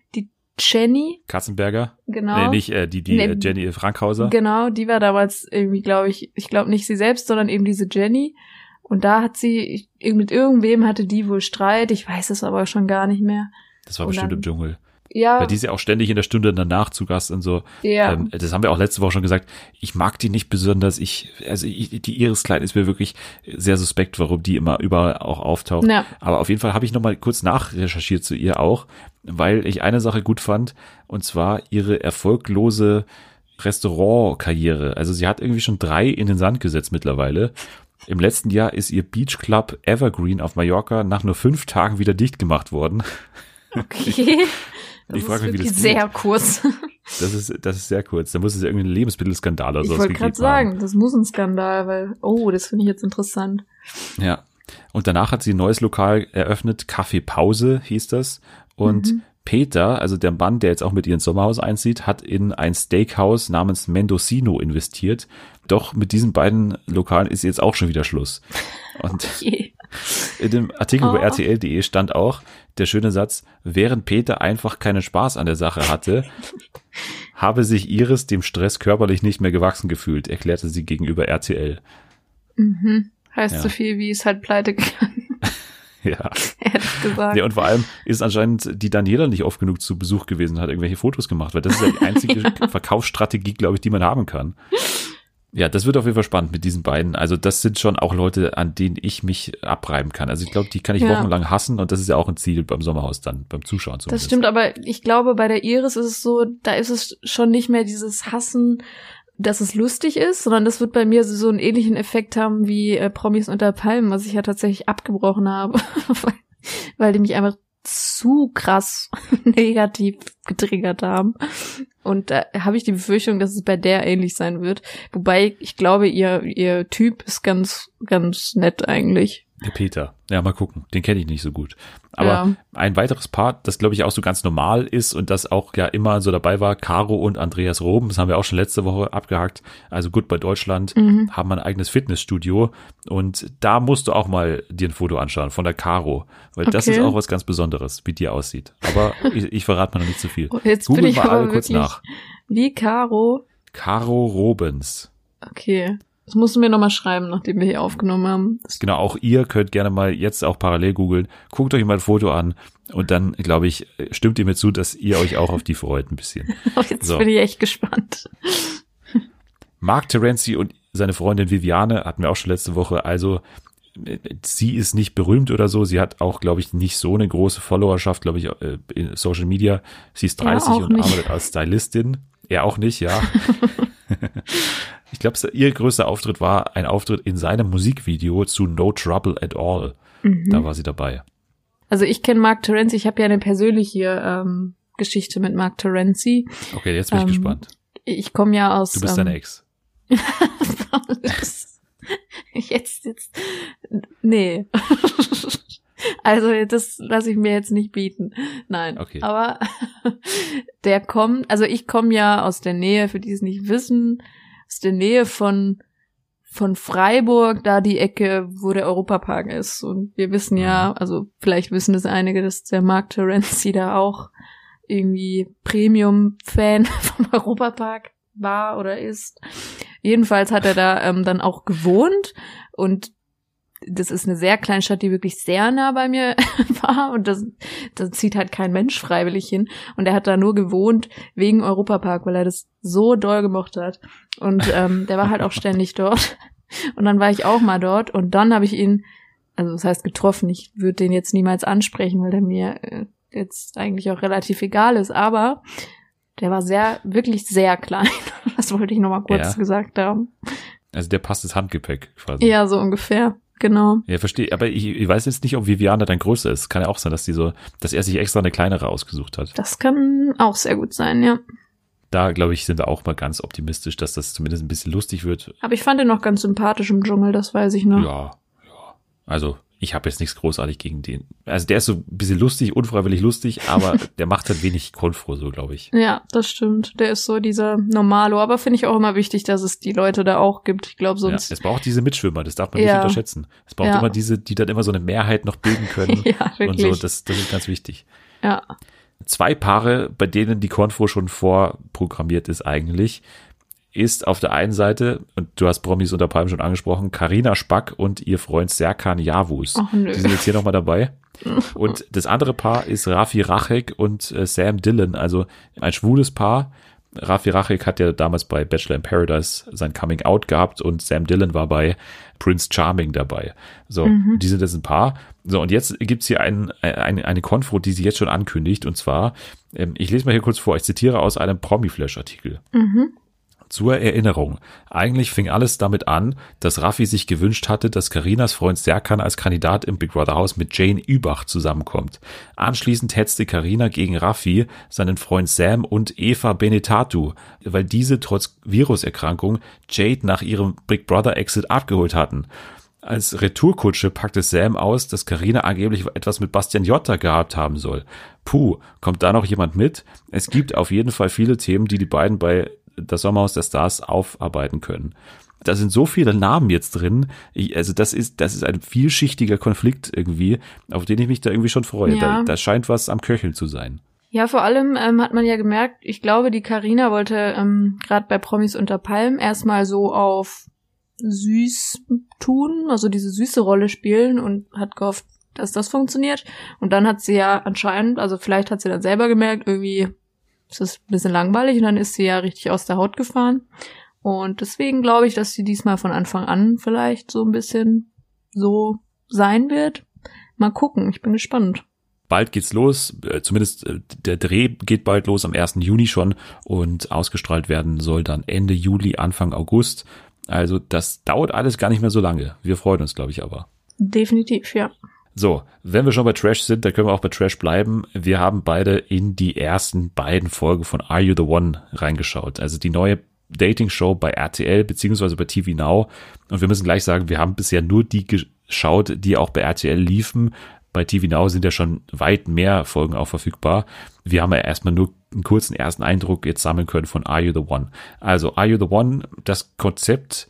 Jenny. Katzenberger? Genau. Nee, nicht äh, die, die nee, äh, Jenny Frankhauser. Genau, die war damals irgendwie, glaube ich, ich glaube nicht sie selbst, sondern eben diese Jenny. Und da hat sie, mit irgendwem hatte die wohl Streit, ich weiß es aber schon gar nicht mehr. Das war Und bestimmt dann, im Dschungel. Ja. Weil die ist ja auch ständig in der Stunde danach zu Gast und so. Ja. Ähm, das haben wir auch letzte Woche schon gesagt. Ich mag die nicht besonders. Ich, also ich, die Iris Klein ist mir wirklich sehr suspekt, warum die immer überall auch auftaucht. Ja. Aber auf jeden Fall habe ich nochmal kurz nachrecherchiert zu ihr auch, weil ich eine Sache gut fand, und zwar ihre erfolglose Restaurantkarriere. Also sie hat irgendwie schon drei in den Sand gesetzt mittlerweile. Im letzten Jahr ist ihr Beach Club Evergreen auf Mallorca nach nur fünf Tagen wieder dicht gemacht worden. Okay. Das ich frage mich, wie das sehr geht. kurz. Das ist, das ist sehr kurz. Da muss es ja irgendwie einen Lebensmittelskandal oder so Ich wollte gerade sagen, das muss ein Skandal, weil, oh, das finde ich jetzt interessant. Ja. Und danach hat sie ein neues Lokal eröffnet, Kaffee Pause hieß das. Und mhm. Peter, also der Mann, der jetzt auch mit ihr ins Sommerhaus einzieht, hat in ein Steakhouse namens Mendocino investiert. Doch mit diesen beiden Lokalen ist jetzt auch schon wieder Schluss. Und okay. In dem Artikel oh. bei rtl.de stand auch, der schöne Satz, während Peter einfach keinen Spaß an der Sache hatte, habe sich Iris dem Stress körperlich nicht mehr gewachsen gefühlt, erklärte sie gegenüber RTL. Mhm. Heißt ja. so viel, wie es halt pleite gegangen. ja. Ehrlich gesagt. Ja, und vor allem ist anscheinend die Daniela nicht oft genug zu Besuch gewesen und hat irgendwelche Fotos gemacht, weil das ist ja die einzige ja. Verkaufsstrategie, glaube ich, die man haben kann. Ja, das wird auf jeden Fall spannend mit diesen beiden. Also das sind schon auch Leute, an denen ich mich abreiben kann. Also ich glaube, die kann ich ja. wochenlang hassen und das ist ja auch ein Ziel beim Sommerhaus dann, beim Zuschauen zumindest. Das stimmt, aber ich glaube, bei der Iris ist es so, da ist es schon nicht mehr dieses Hassen, dass es lustig ist, sondern das wird bei mir so einen ähnlichen Effekt haben wie äh, Promis unter Palmen, was ich ja tatsächlich abgebrochen habe, weil, weil die mich einfach zu krass negativ getriggert haben. Und da habe ich die Befürchtung, dass es bei der ähnlich sein wird. Wobei ich glaube, ihr, ihr Typ ist ganz, ganz nett eigentlich. Der Peter. Ja, mal gucken. Den kenne ich nicht so gut. Aber ja. ein weiteres Paar, das glaube ich auch so ganz normal ist und das auch ja immer so dabei war, Caro und Andreas Roben, das haben wir auch schon letzte Woche abgehakt. Also gut bei Deutschland mhm. haben ein eigenes Fitnessstudio und da musst du auch mal dir ein Foto anschauen von der Caro, weil okay. das ist auch was ganz Besonderes, wie die aussieht. Aber ich, ich verrate mal noch nicht zu viel. Oh, jetzt Google bin ich mal alle kurz nach. Wie Caro? Caro Robens. Okay. Das musst du mir nochmal schreiben, nachdem wir hier aufgenommen haben. Genau, auch ihr könnt gerne mal jetzt auch parallel googeln. Guckt euch mal ein Foto an und dann, glaube ich, stimmt ihr mir zu, dass ihr euch auch auf die freut ein bisschen. jetzt so. bin ich echt gespannt. Mark Terenzi und seine Freundin Viviane hatten wir auch schon letzte Woche. Also sie ist nicht berühmt oder so. Sie hat auch, glaube ich, nicht so eine große Followerschaft, glaube ich, äh, in Social Media. Sie ist 30 und nicht. arbeitet als Stylistin. Er auch nicht, ja. ich glaube, ihr größter Auftritt war ein Auftritt in seinem Musikvideo zu No Trouble at All. Mhm. Da war sie dabei. Also ich kenne Mark Terenzi, ich habe ja eine persönliche ähm, Geschichte mit Mark Terenzi. Okay, jetzt bin ich ähm, gespannt. Ich komme ja aus. Du bist ähm, deine Ex. jetzt, jetzt. Nee. also das lasse ich mir jetzt nicht bieten. Nein. Okay. Aber der kommt, also ich komme ja aus der Nähe, für die es nicht wissen, aus der Nähe von von Freiburg, da die Ecke, wo der Europapark ist. Und wir wissen ja, mhm. also vielleicht wissen das einige, dass der Mark Terenzi da auch irgendwie Premium-Fan vom Europapark war oder ist. Jedenfalls hat er da ähm, dann auch gewohnt und das ist eine sehr kleine Stadt, die wirklich sehr nah bei mir war und das, das zieht halt kein Mensch freiwillig hin und er hat da nur gewohnt wegen Europapark, weil er das so doll gemocht hat und ähm, der war halt auch ständig dort und dann war ich auch mal dort und dann habe ich ihn, also das heißt getroffen, ich würde den jetzt niemals ansprechen, weil der mir äh, jetzt eigentlich auch relativ egal ist, aber der war sehr, wirklich sehr klein. Das wollte ich nochmal kurz ja. gesagt haben. Also der passt ins Handgepäck quasi. Ja, so ungefähr. Genau. Ja, verstehe. Aber ich, ich weiß jetzt nicht, ob Viviana dann größer ist. Kann ja auch sein, dass die so, dass er sich extra eine kleinere ausgesucht hat. Das kann auch sehr gut sein, ja. Da, glaube ich, sind wir auch mal ganz optimistisch, dass das zumindest ein bisschen lustig wird. Aber ich fand ihn noch ganz sympathisch im Dschungel, das weiß ich noch. Ja, ja. Also ich habe jetzt nichts großartig gegen den. Also der ist so ein bisschen lustig, unfreiwillig lustig, aber der macht halt wenig Konfro, so glaube ich. Ja, das stimmt. Der ist so dieser Normalo, aber finde ich auch immer wichtig, dass es die Leute da auch gibt. Ich glaube sonst. Ja, es braucht diese Mitschwimmer, das darf man ja. nicht unterschätzen. Es braucht ja. immer diese, die dann immer so eine Mehrheit noch bilden können. ja, wirklich. Und so, das, das ist ganz wichtig. Ja. Zwei Paare, bei denen die Konfro schon vorprogrammiert ist eigentlich, ist auf der einen Seite, und du hast Promis unter Palmen schon angesprochen, Karina Spack und ihr Freund Serkan Yavuz. Die sind jetzt hier nochmal dabei. Und das andere Paar ist Rafi Rachek und äh, Sam Dillon, also ein schwules Paar. Rafi Rachek hat ja damals bei Bachelor in Paradise sein Coming Out gehabt und Sam Dillon war bei Prince Charming dabei. So, mhm. die sind jetzt ein Paar. So, und jetzt gibt's hier ein, ein, eine Konfro, die sie jetzt schon ankündigt. Und zwar, ähm, ich lese mal hier kurz vor, ich zitiere aus einem Promi-Flash-Artikel. Mhm. Zur Erinnerung. Eigentlich fing alles damit an, dass Raffi sich gewünscht hatte, dass Karinas Freund Serkan als Kandidat im Big Brother Haus mit Jane Übach zusammenkommt. Anschließend hetzte Karina gegen Raffi, seinen Freund Sam und Eva Benetatu, weil diese trotz Viruserkrankung Jade nach ihrem Big Brother Exit abgeholt hatten. Als Retourkutsche packte Sam aus, dass Karina angeblich etwas mit Bastian Jotta gehabt haben soll. Puh, kommt da noch jemand mit? Es gibt auf jeden Fall viele Themen, die die beiden bei das Sommerhaus der Stars aufarbeiten können. Da sind so viele Namen jetzt drin. Ich, also das ist, das ist ein vielschichtiger Konflikt irgendwie, auf den ich mich da irgendwie schon freue. Ja. Da, da scheint was am Köcheln zu sein. Ja, vor allem ähm, hat man ja gemerkt, ich glaube, die Karina wollte ähm, gerade bei Promis unter Palm erstmal so auf süß tun, also diese süße Rolle spielen und hat gehofft, dass das funktioniert. Und dann hat sie ja anscheinend, also vielleicht hat sie dann selber gemerkt, irgendwie es ist ein bisschen langweilig und dann ist sie ja richtig aus der Haut gefahren. Und deswegen glaube ich, dass sie diesmal von Anfang an vielleicht so ein bisschen so sein wird. Mal gucken, ich bin gespannt. Bald geht's los, äh, zumindest äh, der Dreh geht bald los, am 1. Juni schon und ausgestrahlt werden soll dann Ende Juli, Anfang August. Also das dauert alles gar nicht mehr so lange. Wir freuen uns, glaube ich, aber. Definitiv, ja. So, wenn wir schon bei Trash sind, dann können wir auch bei Trash bleiben. Wir haben beide in die ersten beiden Folgen von Are You the One reingeschaut. Also die neue Dating-Show bei RTL beziehungsweise bei TV Now. Und wir müssen gleich sagen, wir haben bisher nur die geschaut, die auch bei RTL liefen. Bei TV Now sind ja schon weit mehr Folgen auch verfügbar. Wir haben ja erstmal nur einen kurzen ersten Eindruck jetzt sammeln können von Are You the One. Also Are You the One, das Konzept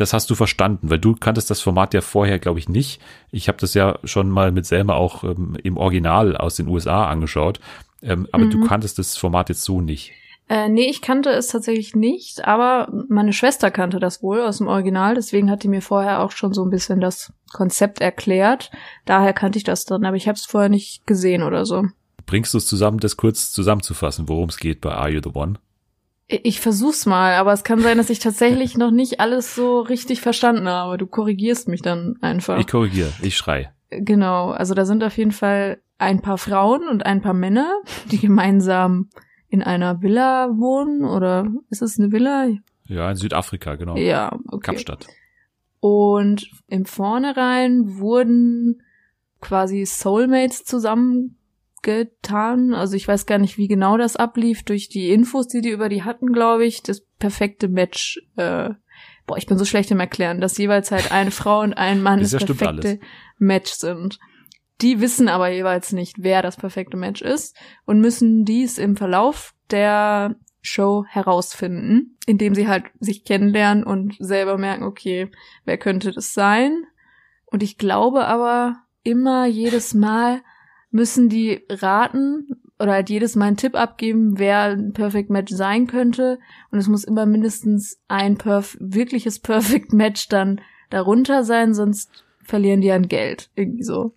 das hast du verstanden, weil du kanntest das Format ja vorher, glaube ich, nicht. Ich habe das ja schon mal mit Selma auch ähm, im Original aus den USA angeschaut, ähm, aber mhm. du kanntest das Format jetzt so nicht. Äh, nee, ich kannte es tatsächlich nicht, aber meine Schwester kannte das wohl aus dem Original, deswegen hat die mir vorher auch schon so ein bisschen das Konzept erklärt. Daher kannte ich das dann, aber ich habe es vorher nicht gesehen oder so. Bringst du es zusammen, das kurz zusammenzufassen, worum es geht bei Are You the One? Ich versuch's mal, aber es kann sein, dass ich tatsächlich noch nicht alles so richtig verstanden habe. Du korrigierst mich dann einfach. Ich korrigiere, ich schrei. Genau, also da sind auf jeden Fall ein paar Frauen und ein paar Männer, die gemeinsam in einer Villa wohnen oder ist es eine Villa? Ja, in Südafrika, genau. Ja, okay. Kapstadt. Und im Vornherein wurden quasi Soulmates zusammen getan. Also ich weiß gar nicht, wie genau das ablief. Durch die Infos, die die über die hatten, glaube ich, das perfekte Match. Äh, boah, ich bin so schlecht im Erklären, dass jeweils halt eine Frau und ein Mann das, das perfekte Match sind. Die wissen aber jeweils nicht, wer das perfekte Match ist und müssen dies im Verlauf der Show herausfinden, indem sie halt sich kennenlernen und selber merken, okay, wer könnte das sein? Und ich glaube aber immer jedes Mal müssen die raten oder halt jedes Mal einen Tipp abgeben, wer ein Perfect Match sein könnte. Und es muss immer mindestens ein Perf wirkliches Perfect Match dann darunter sein, sonst verlieren die an Geld. Irgendwie so.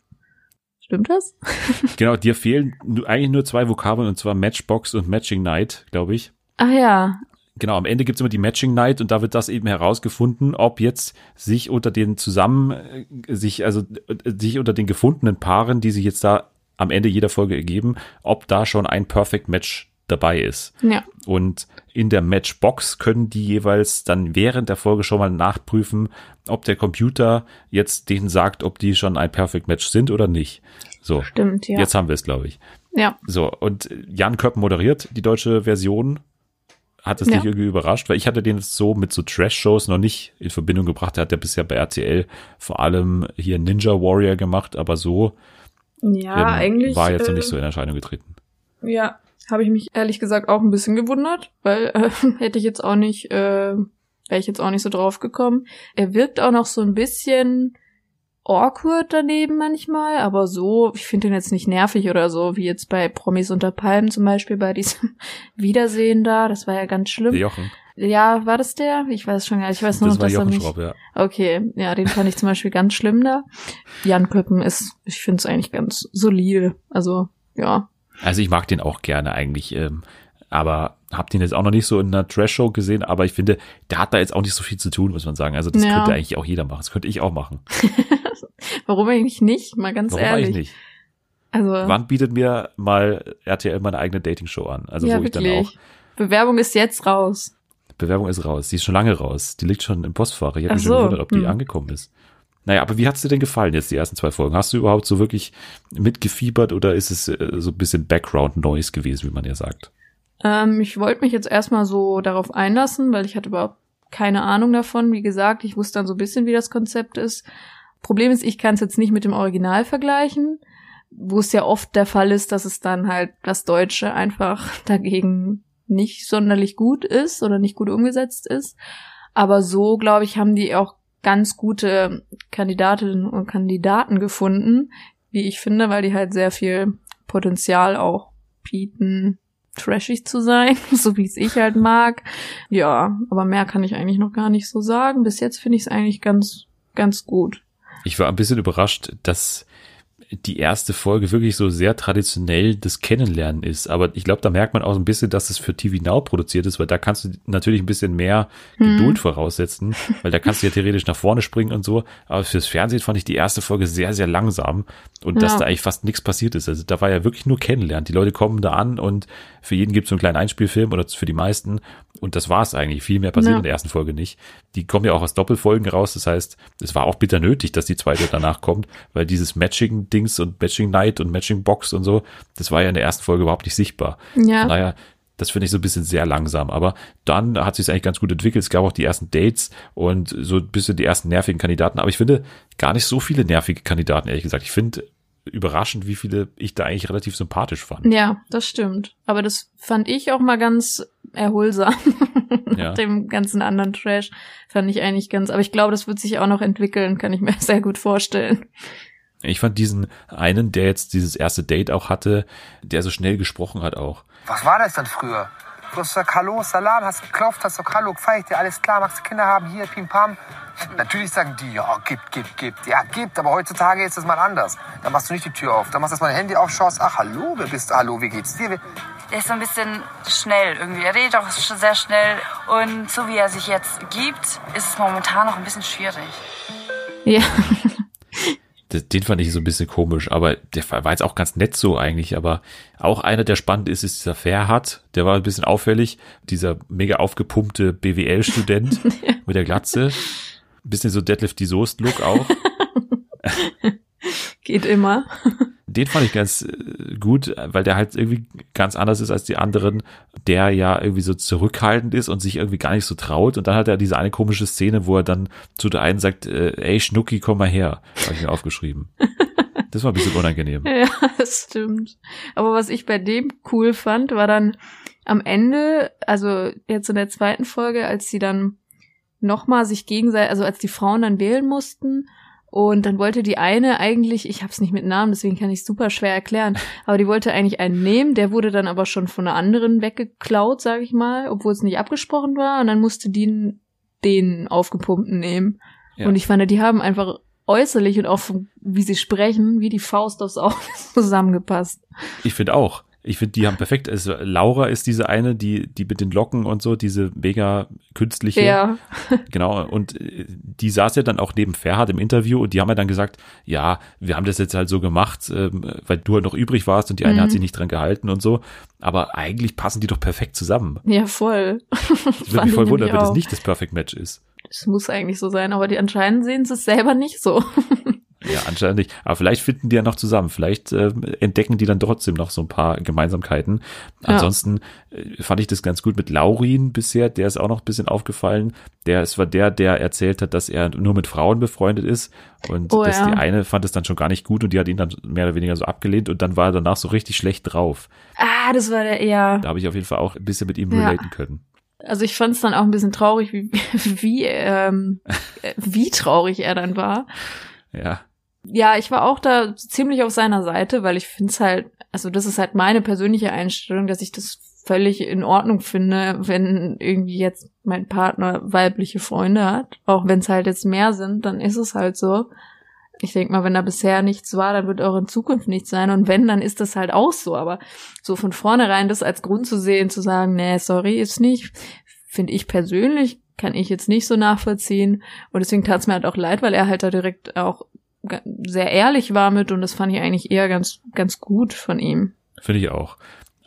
Stimmt das? genau, dir fehlen eigentlich nur zwei Vokabeln und zwar Matchbox und Matching Night, glaube ich. Ach ja. Genau, am Ende gibt's immer die Matching Night und da wird das eben herausgefunden, ob jetzt sich unter den zusammen, äh, sich, also äh, sich unter den gefundenen Paaren, die sich jetzt da am Ende jeder Folge ergeben, ob da schon ein Perfect Match dabei ist. Ja. Und in der Matchbox können die jeweils dann während der Folge schon mal nachprüfen, ob der Computer jetzt denen sagt, ob die schon ein Perfect Match sind oder nicht. So. Stimmt, ja. Jetzt haben wir es, glaube ich. Ja. So. Und Jan Köppen moderiert die deutsche Version. Hat es Ja. dich irgendwie überrascht? Weil ich hatte den so mit so Trash-Shows noch nicht in Verbindung gebracht. Er hat ja bisher bei RTL vor allem hier Ninja Warrior gemacht, aber so Ja, ähm, eigentlich. war jetzt noch äh, nicht so in Erscheinung getreten. Ja, habe ich mich ehrlich gesagt auch ein bisschen gewundert, weil äh, hätte ich jetzt auch nicht, äh, wäre ich jetzt auch nicht so drauf gekommen. Er wirkt auch noch so ein bisschen awkward daneben manchmal, aber so, ich finde ihn jetzt nicht nervig oder so, wie jetzt bei Promis unter Palmen zum Beispiel bei diesem Wiedersehen da, das war ja ganz schlimm. Jochen. Ja, war das der? Ich weiß schon gar nicht, ich weiß nur Das noch, war dass er Jochen mich... Schropp, ja. Okay, ja, den fand ich zum Beispiel ganz schlimm da. Jan Köppen ist, ich finde es eigentlich ganz solide, also, ja. Also ich mag den auch gerne eigentlich, ähm, aber hab den jetzt auch noch nicht so in einer Trash-Show gesehen, aber ich finde, der hat da jetzt auch nicht so viel zu tun, muss man sagen. Also das Ja. könnte eigentlich auch jeder machen. Das könnte ich auch machen. Warum eigentlich nicht? Mal ganz Warum ehrlich. eigentlich nicht? Also, Wann bietet mir mal RTL meine eigene Dating-Show an? Also ja, wo ich dann wirklich. auch, Bewerbung ist jetzt raus. Bewerbung ist raus. Die ist schon lange raus. Die liegt schon im Postfach. Ich habe mich schon so. gewundert, ob die Hm. angekommen ist. Naja, aber wie hat's dir denn gefallen jetzt, die ersten zwei Folgen? Hast du überhaupt so wirklich mitgefiebert oder ist es äh, so ein bisschen Background-Noise gewesen, wie man ja sagt? Ähm, ich wollte mich jetzt erstmal so darauf einlassen, weil ich hatte überhaupt keine Ahnung davon. Wie gesagt, ich wusste dann so ein bisschen, wie das Konzept ist. Problem ist, ich kann es jetzt nicht mit dem Original vergleichen, wo es ja oft der Fall ist, dass es dann halt das Deutsche einfach dagegen nicht sonderlich gut ist oder nicht gut umgesetzt ist. Aber so, glaube ich, haben die auch ganz gute Kandidatinnen und Kandidaten gefunden, wie ich finde, weil die halt sehr viel Potenzial auch bieten, trashig zu sein, so wie es ich halt mag. Ja, aber mehr kann ich eigentlich noch gar nicht so sagen. Bis jetzt finde ich es eigentlich ganz, ganz gut. Ich war ein bisschen überrascht, dass die erste Folge wirklich so sehr traditionell das Kennenlernen ist. Aber ich glaube, da merkt man auch ein bisschen, dass es für TV Now produziert ist, weil da kannst du natürlich ein bisschen mehr Hm. Geduld voraussetzen, weil da kannst du ja theoretisch nach vorne springen und so. Aber fürs Fernsehen fand ich die erste Folge sehr, sehr langsam und dass Ja. da eigentlich fast nichts passiert ist. Also da war ja wirklich nur Kennenlernen. Die Leute kommen da an und für jeden gibt es so einen kleinen Einspielfilm oder für die meisten. Und das war es eigentlich. Viel mehr passiert Ja. in der ersten Folge nicht. Die kommen ja auch aus Doppelfolgen raus. Das heißt, es war auch bitter nötig, dass die zweite danach kommt, weil dieses Matching-Dings und Matching-Night und Matching-Box und so, das war ja in der ersten Folge überhaupt nicht sichtbar. Ja. Von daher, das finde ich so ein bisschen sehr langsam. Aber dann hat sich eigentlich ganz gut entwickelt. Es gab auch die ersten Dates und so ein bisschen die ersten nervigen Kandidaten. Aber ich finde gar nicht so viele nervige Kandidaten, ehrlich gesagt. Ich finde überraschend, wie viele ich da eigentlich relativ sympathisch fand. Ja, das stimmt. Aber das fand ich auch mal ganz erholsam. Ja. Nach dem ganzen anderen Trash fand ich eigentlich ganz, aber ich glaube, das wird sich auch noch entwickeln, kann ich mir sehr gut vorstellen. Ich fand diesen einen, der jetzt dieses erste Date auch hatte, der so schnell gesprochen hat auch. Was war das denn früher? Du hast gesagt, Hallo, Salam, hast geklopft, hast gesagt, Hallo, feiert dir, alles klar, magst du Kinder haben, hier, Pim Pam. Natürlich sagen die, ja, gibt, gibt, gibt. Ja, gibt, aber heutzutage ist das mal anders. Da machst du nicht die Tür auf, da machst du erst mal dein Handy auf, schaust, ach, hallo, wer bist du, hallo, wie geht's dir? Er ist so ein bisschen schnell irgendwie. Er redet auch sehr schnell. Und so wie er sich jetzt gibt, ist es momentan noch ein bisschen schwierig. Ja. Den fand ich so ein bisschen komisch, aber der war jetzt auch ganz nett so eigentlich, aber auch einer, der spannend ist, ist dieser Ferhat, der war ein bisschen auffällig, dieser mega aufgepumpte BWL-Student mit der Glatze, ein bisschen so Deadlift die Soest-Look auch. Geht immer. Den fand ich ganz äh, gut, weil der halt irgendwie ganz anders ist als die anderen, der ja irgendwie so zurückhaltend ist und sich irgendwie gar nicht so traut. Und dann hat er diese eine komische Szene, wo er dann zu der einen sagt, äh, ey Schnucki, komm mal her. Habe ich mir aufgeschrieben. Das war ein bisschen unangenehm. Ja, das stimmt. Aber was ich bei dem cool fand, war dann am Ende, also jetzt in der zweiten Folge, als sie dann nochmal sich gegenseitig, also als die Frauen dann wählen mussten und dann wollte die eine eigentlich, ich hab's nicht mit Namen, deswegen kann ich super schwer erklären, aber die wollte eigentlich einen nehmen, der wurde dann aber schon von einer anderen weggeklaut, sag ich mal, obwohl es nicht abgesprochen war und dann musste die den aufgepumpten nehmen. Ja. Und ich fand, die haben einfach äußerlich und auch wie sie sprechen, wie die Faust aufs Auge zusammengepasst. Ich finde auch. Ich finde, die haben perfekt. Also Laura ist diese eine, die, die mit den Locken und so, diese mega künstliche. Ja. Genau. Und äh, die saß ja dann auch neben Ferhat im Interview und die haben ja dann gesagt, ja, wir haben das jetzt halt so gemacht, ähm, weil du halt noch übrig warst und die eine mhm. hat sich nicht dran gehalten und so. Aber eigentlich passen die doch perfekt zusammen. Ja, voll. Ich würde mich voll wundern, wenn das nicht das Perfect Match ist. Es muss eigentlich so sein, aber die anscheinend sehen es selber nicht so. Ja, anscheinend nicht. Aber vielleicht finden die ja noch zusammen. Vielleicht äh, entdecken die dann trotzdem noch so ein paar Gemeinsamkeiten. Ansonsten ja. äh, fand ich das ganz gut mit Laurin bisher. Der ist auch noch ein bisschen aufgefallen. Der ist war der, der erzählt hat, dass er nur mit Frauen befreundet ist. Und oh, dass ja. die eine fand es dann schon gar nicht gut und die hat ihn dann mehr oder weniger so abgelehnt und dann war er danach so richtig schlecht drauf. Ah, das war der, ja. Da habe ich auf jeden Fall auch ein bisschen mit ihm ja. relaten können. Also ich fand es dann auch ein bisschen traurig, wie, wie, ähm, wie traurig er dann war. Ja ja, ich war auch da ziemlich auf seiner Seite, weil ich finde es halt, also das ist halt meine persönliche Einstellung, dass ich das völlig in Ordnung finde, wenn irgendwie jetzt mein Partner weibliche Freunde hat. Auch wenn es halt jetzt mehr sind, dann ist es halt so. Ich denke mal, wenn da bisher nichts war, dann wird auch in Zukunft nichts sein. Und wenn, dann ist das halt auch so. Aber so von vornherein das als Grund zu sehen, zu sagen, nee, sorry, ist nicht, finde ich persönlich, kann ich jetzt nicht so nachvollziehen. Und deswegen tat es mir halt auch leid, weil er halt da direkt auch sehr ehrlich war mit und das fand ich eigentlich eher ganz, ganz gut von ihm. Finde ich auch.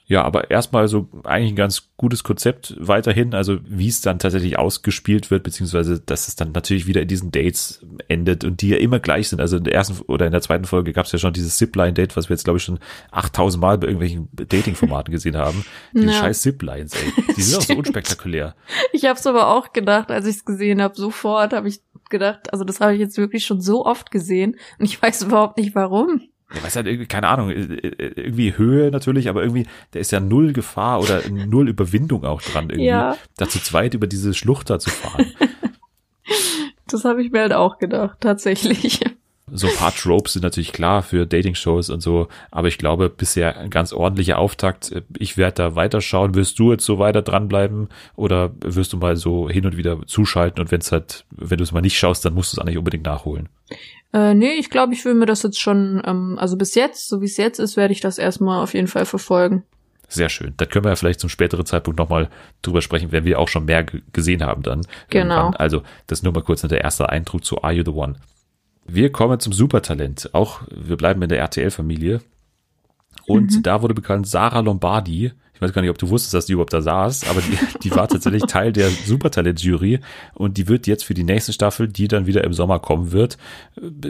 Ja, aber erstmal so eigentlich ein ganz gutes Konzept weiterhin, also wie es dann tatsächlich ausgespielt wird, beziehungsweise dass es dann natürlich wieder in diesen Dates endet und die ja immer gleich sind. Also in der ersten oder in der zweiten Folge gab es ja schon dieses Zipline-Date, was wir jetzt glaube ich schon 8000 Mal bei irgendwelchen Dating-Formaten gesehen haben. Diese ja. scheiß Ziplines, ey. Die sind auch so unspektakulär. Ich habe es aber auch gedacht, als ich es gesehen habe, sofort habe ich gedacht, also das habe ich jetzt wirklich schon so oft gesehen und ich weiß überhaupt nicht warum. Ja, weiß halt irgendwie, keine Ahnung, irgendwie Höhe natürlich, aber irgendwie, da ist ja null Gefahr oder null Überwindung auch dran, irgendwie, ja. da zu zweit über diese Schlucht da zu fahren. das habe ich mir halt auch gedacht, tatsächlich. So ein paar Tropes sind natürlich klar für Dating-Shows und so, aber ich glaube, bisher ein ganz ordentlicher Auftakt. Ich werde da weiterschauen. Wirst du jetzt so weiter dranbleiben oder wirst du mal so hin und wieder zuschalten und wenn es halt, wenn du es mal nicht schaust, dann musst du es auch nicht unbedingt nachholen? Äh, nee, ich glaube, ich will mir das jetzt schon, ähm, also bis jetzt, so wie es jetzt ist, werde ich das erstmal auf jeden Fall verfolgen. Sehr schön. Da können wir ja vielleicht zum späteren Zeitpunkt nochmal drüber sprechen, wenn wir auch schon mehr gesehen haben dann. Genau. Irgendwann. Also, das nur mal kurz der erste Eindruck zu Are You the One? Wir kommen zum Supertalent. Auch wir bleiben in der RTL-Familie. Und mhm. da wurde bekannt Sarah Lombardi, ich weiß gar nicht, ob du wusstest, dass die überhaupt da saß, aber die, die war tatsächlich Teil der Supertalent-Jury und die wird jetzt für die nächste Staffel, die dann wieder im Sommer kommen wird,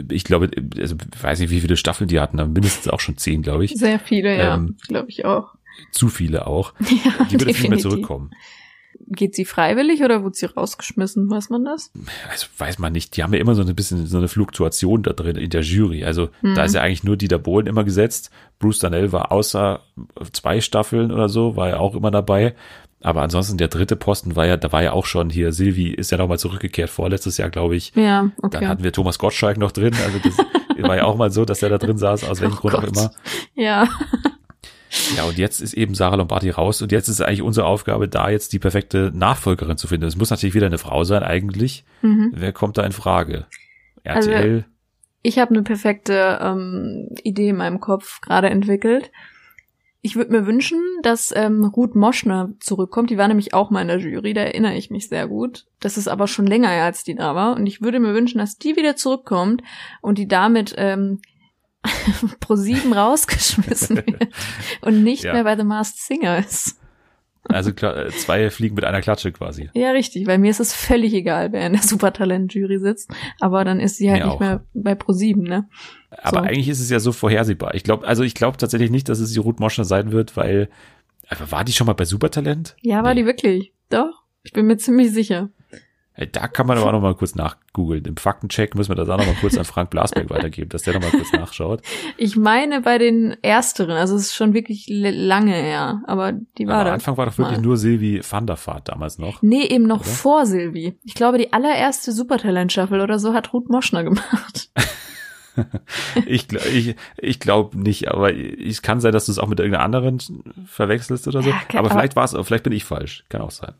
ich glaube, also weiß nicht, wie viele Staffeln die hatten, aber mindestens auch schon zehn, glaube ich. Sehr viele, ja, ähm, glaube ich auch. Zu viele auch. Ja, die wird jetzt nicht mehr zurückkommen. Geht sie freiwillig oder wurde sie rausgeschmissen? Weiß man das? Also weiß man nicht. Die haben ja immer so ein bisschen so eine Fluktuation da drin in der Jury. Also hm. da ist ja eigentlich nur Dieter Bohlen immer gesetzt. Bruce Danell war außer zwei Staffeln oder so, war ja auch immer dabei. Aber ansonsten der dritte Posten war ja, da war ja auch schon hier, Silvi ist ja nochmal zurückgekehrt, vorletztes Jahr, glaube ich. Ja, okay. Dann hatten wir Thomas Gottschalk noch drin. Also das war ja auch mal so, dass er da drin saß, aus welchem oh Grund Gott. auch immer. Ja. Ja, und jetzt ist eben Sarah Lombardi raus und jetzt ist eigentlich unsere Aufgabe, da jetzt die perfekte Nachfolgerin zu finden. Es muss natürlich wieder eine Frau sein, eigentlich. Mhm. Wer kommt da in Frage? RTL? Also, ich habe eine perfekte ähm, Idee in meinem Kopf gerade entwickelt. Ich würde mir wünschen, dass ähm, Ruth Moschner zurückkommt. Die war nämlich auch mal in der Jury, da erinnere ich mich sehr gut. Das ist aber schon länger, als die da war. Und ich würde mir wünschen, dass die wieder zurückkommt und die damit ähm, pro sieben rausgeschmissen wird und nicht ja. mehr bei The Masked Singer ist. Also äh, zwei fliegen mit einer Klatsche quasi. Ja, richtig, weil mir ist es völlig egal, wer in der Supertalent-Jury sitzt, aber dann ist sie halt mir nicht auch. mehr bei Pro7, ne? Aber so. eigentlich ist es ja so vorhersehbar. Ich glaube, also ich glaube tatsächlich nicht, dass es die Ruth Moschner sein wird, weil aber war die schon mal bei Supertalent? Ja, war nee. die wirklich. Doch, ich bin mir ziemlich sicher. Da kann man aber auch noch mal kurz nachgoogeln. Im Faktencheck müssen wir das auch noch mal kurz an Frank Blasberg weitergeben, dass der noch mal kurz nachschaut. Ich meine bei den ersteren, also es ist schon wirklich lange her, aber die war Am da. Anfang war doch wirklich mal. nur Silvi van der Vaart damals noch. Nee, eben noch Oder? vor Silvi. Ich glaube, die allererste Supertalent-Staffel oder so hat Ruth Moschner gemacht. Ich, gl- ich, ich glaube nicht, aber es kann sein, dass du es auch mit irgendeiner anderen verwechselst oder so. Ja, aber aber- vielleicht war es, vielleicht bin ich falsch. Kann auch sein.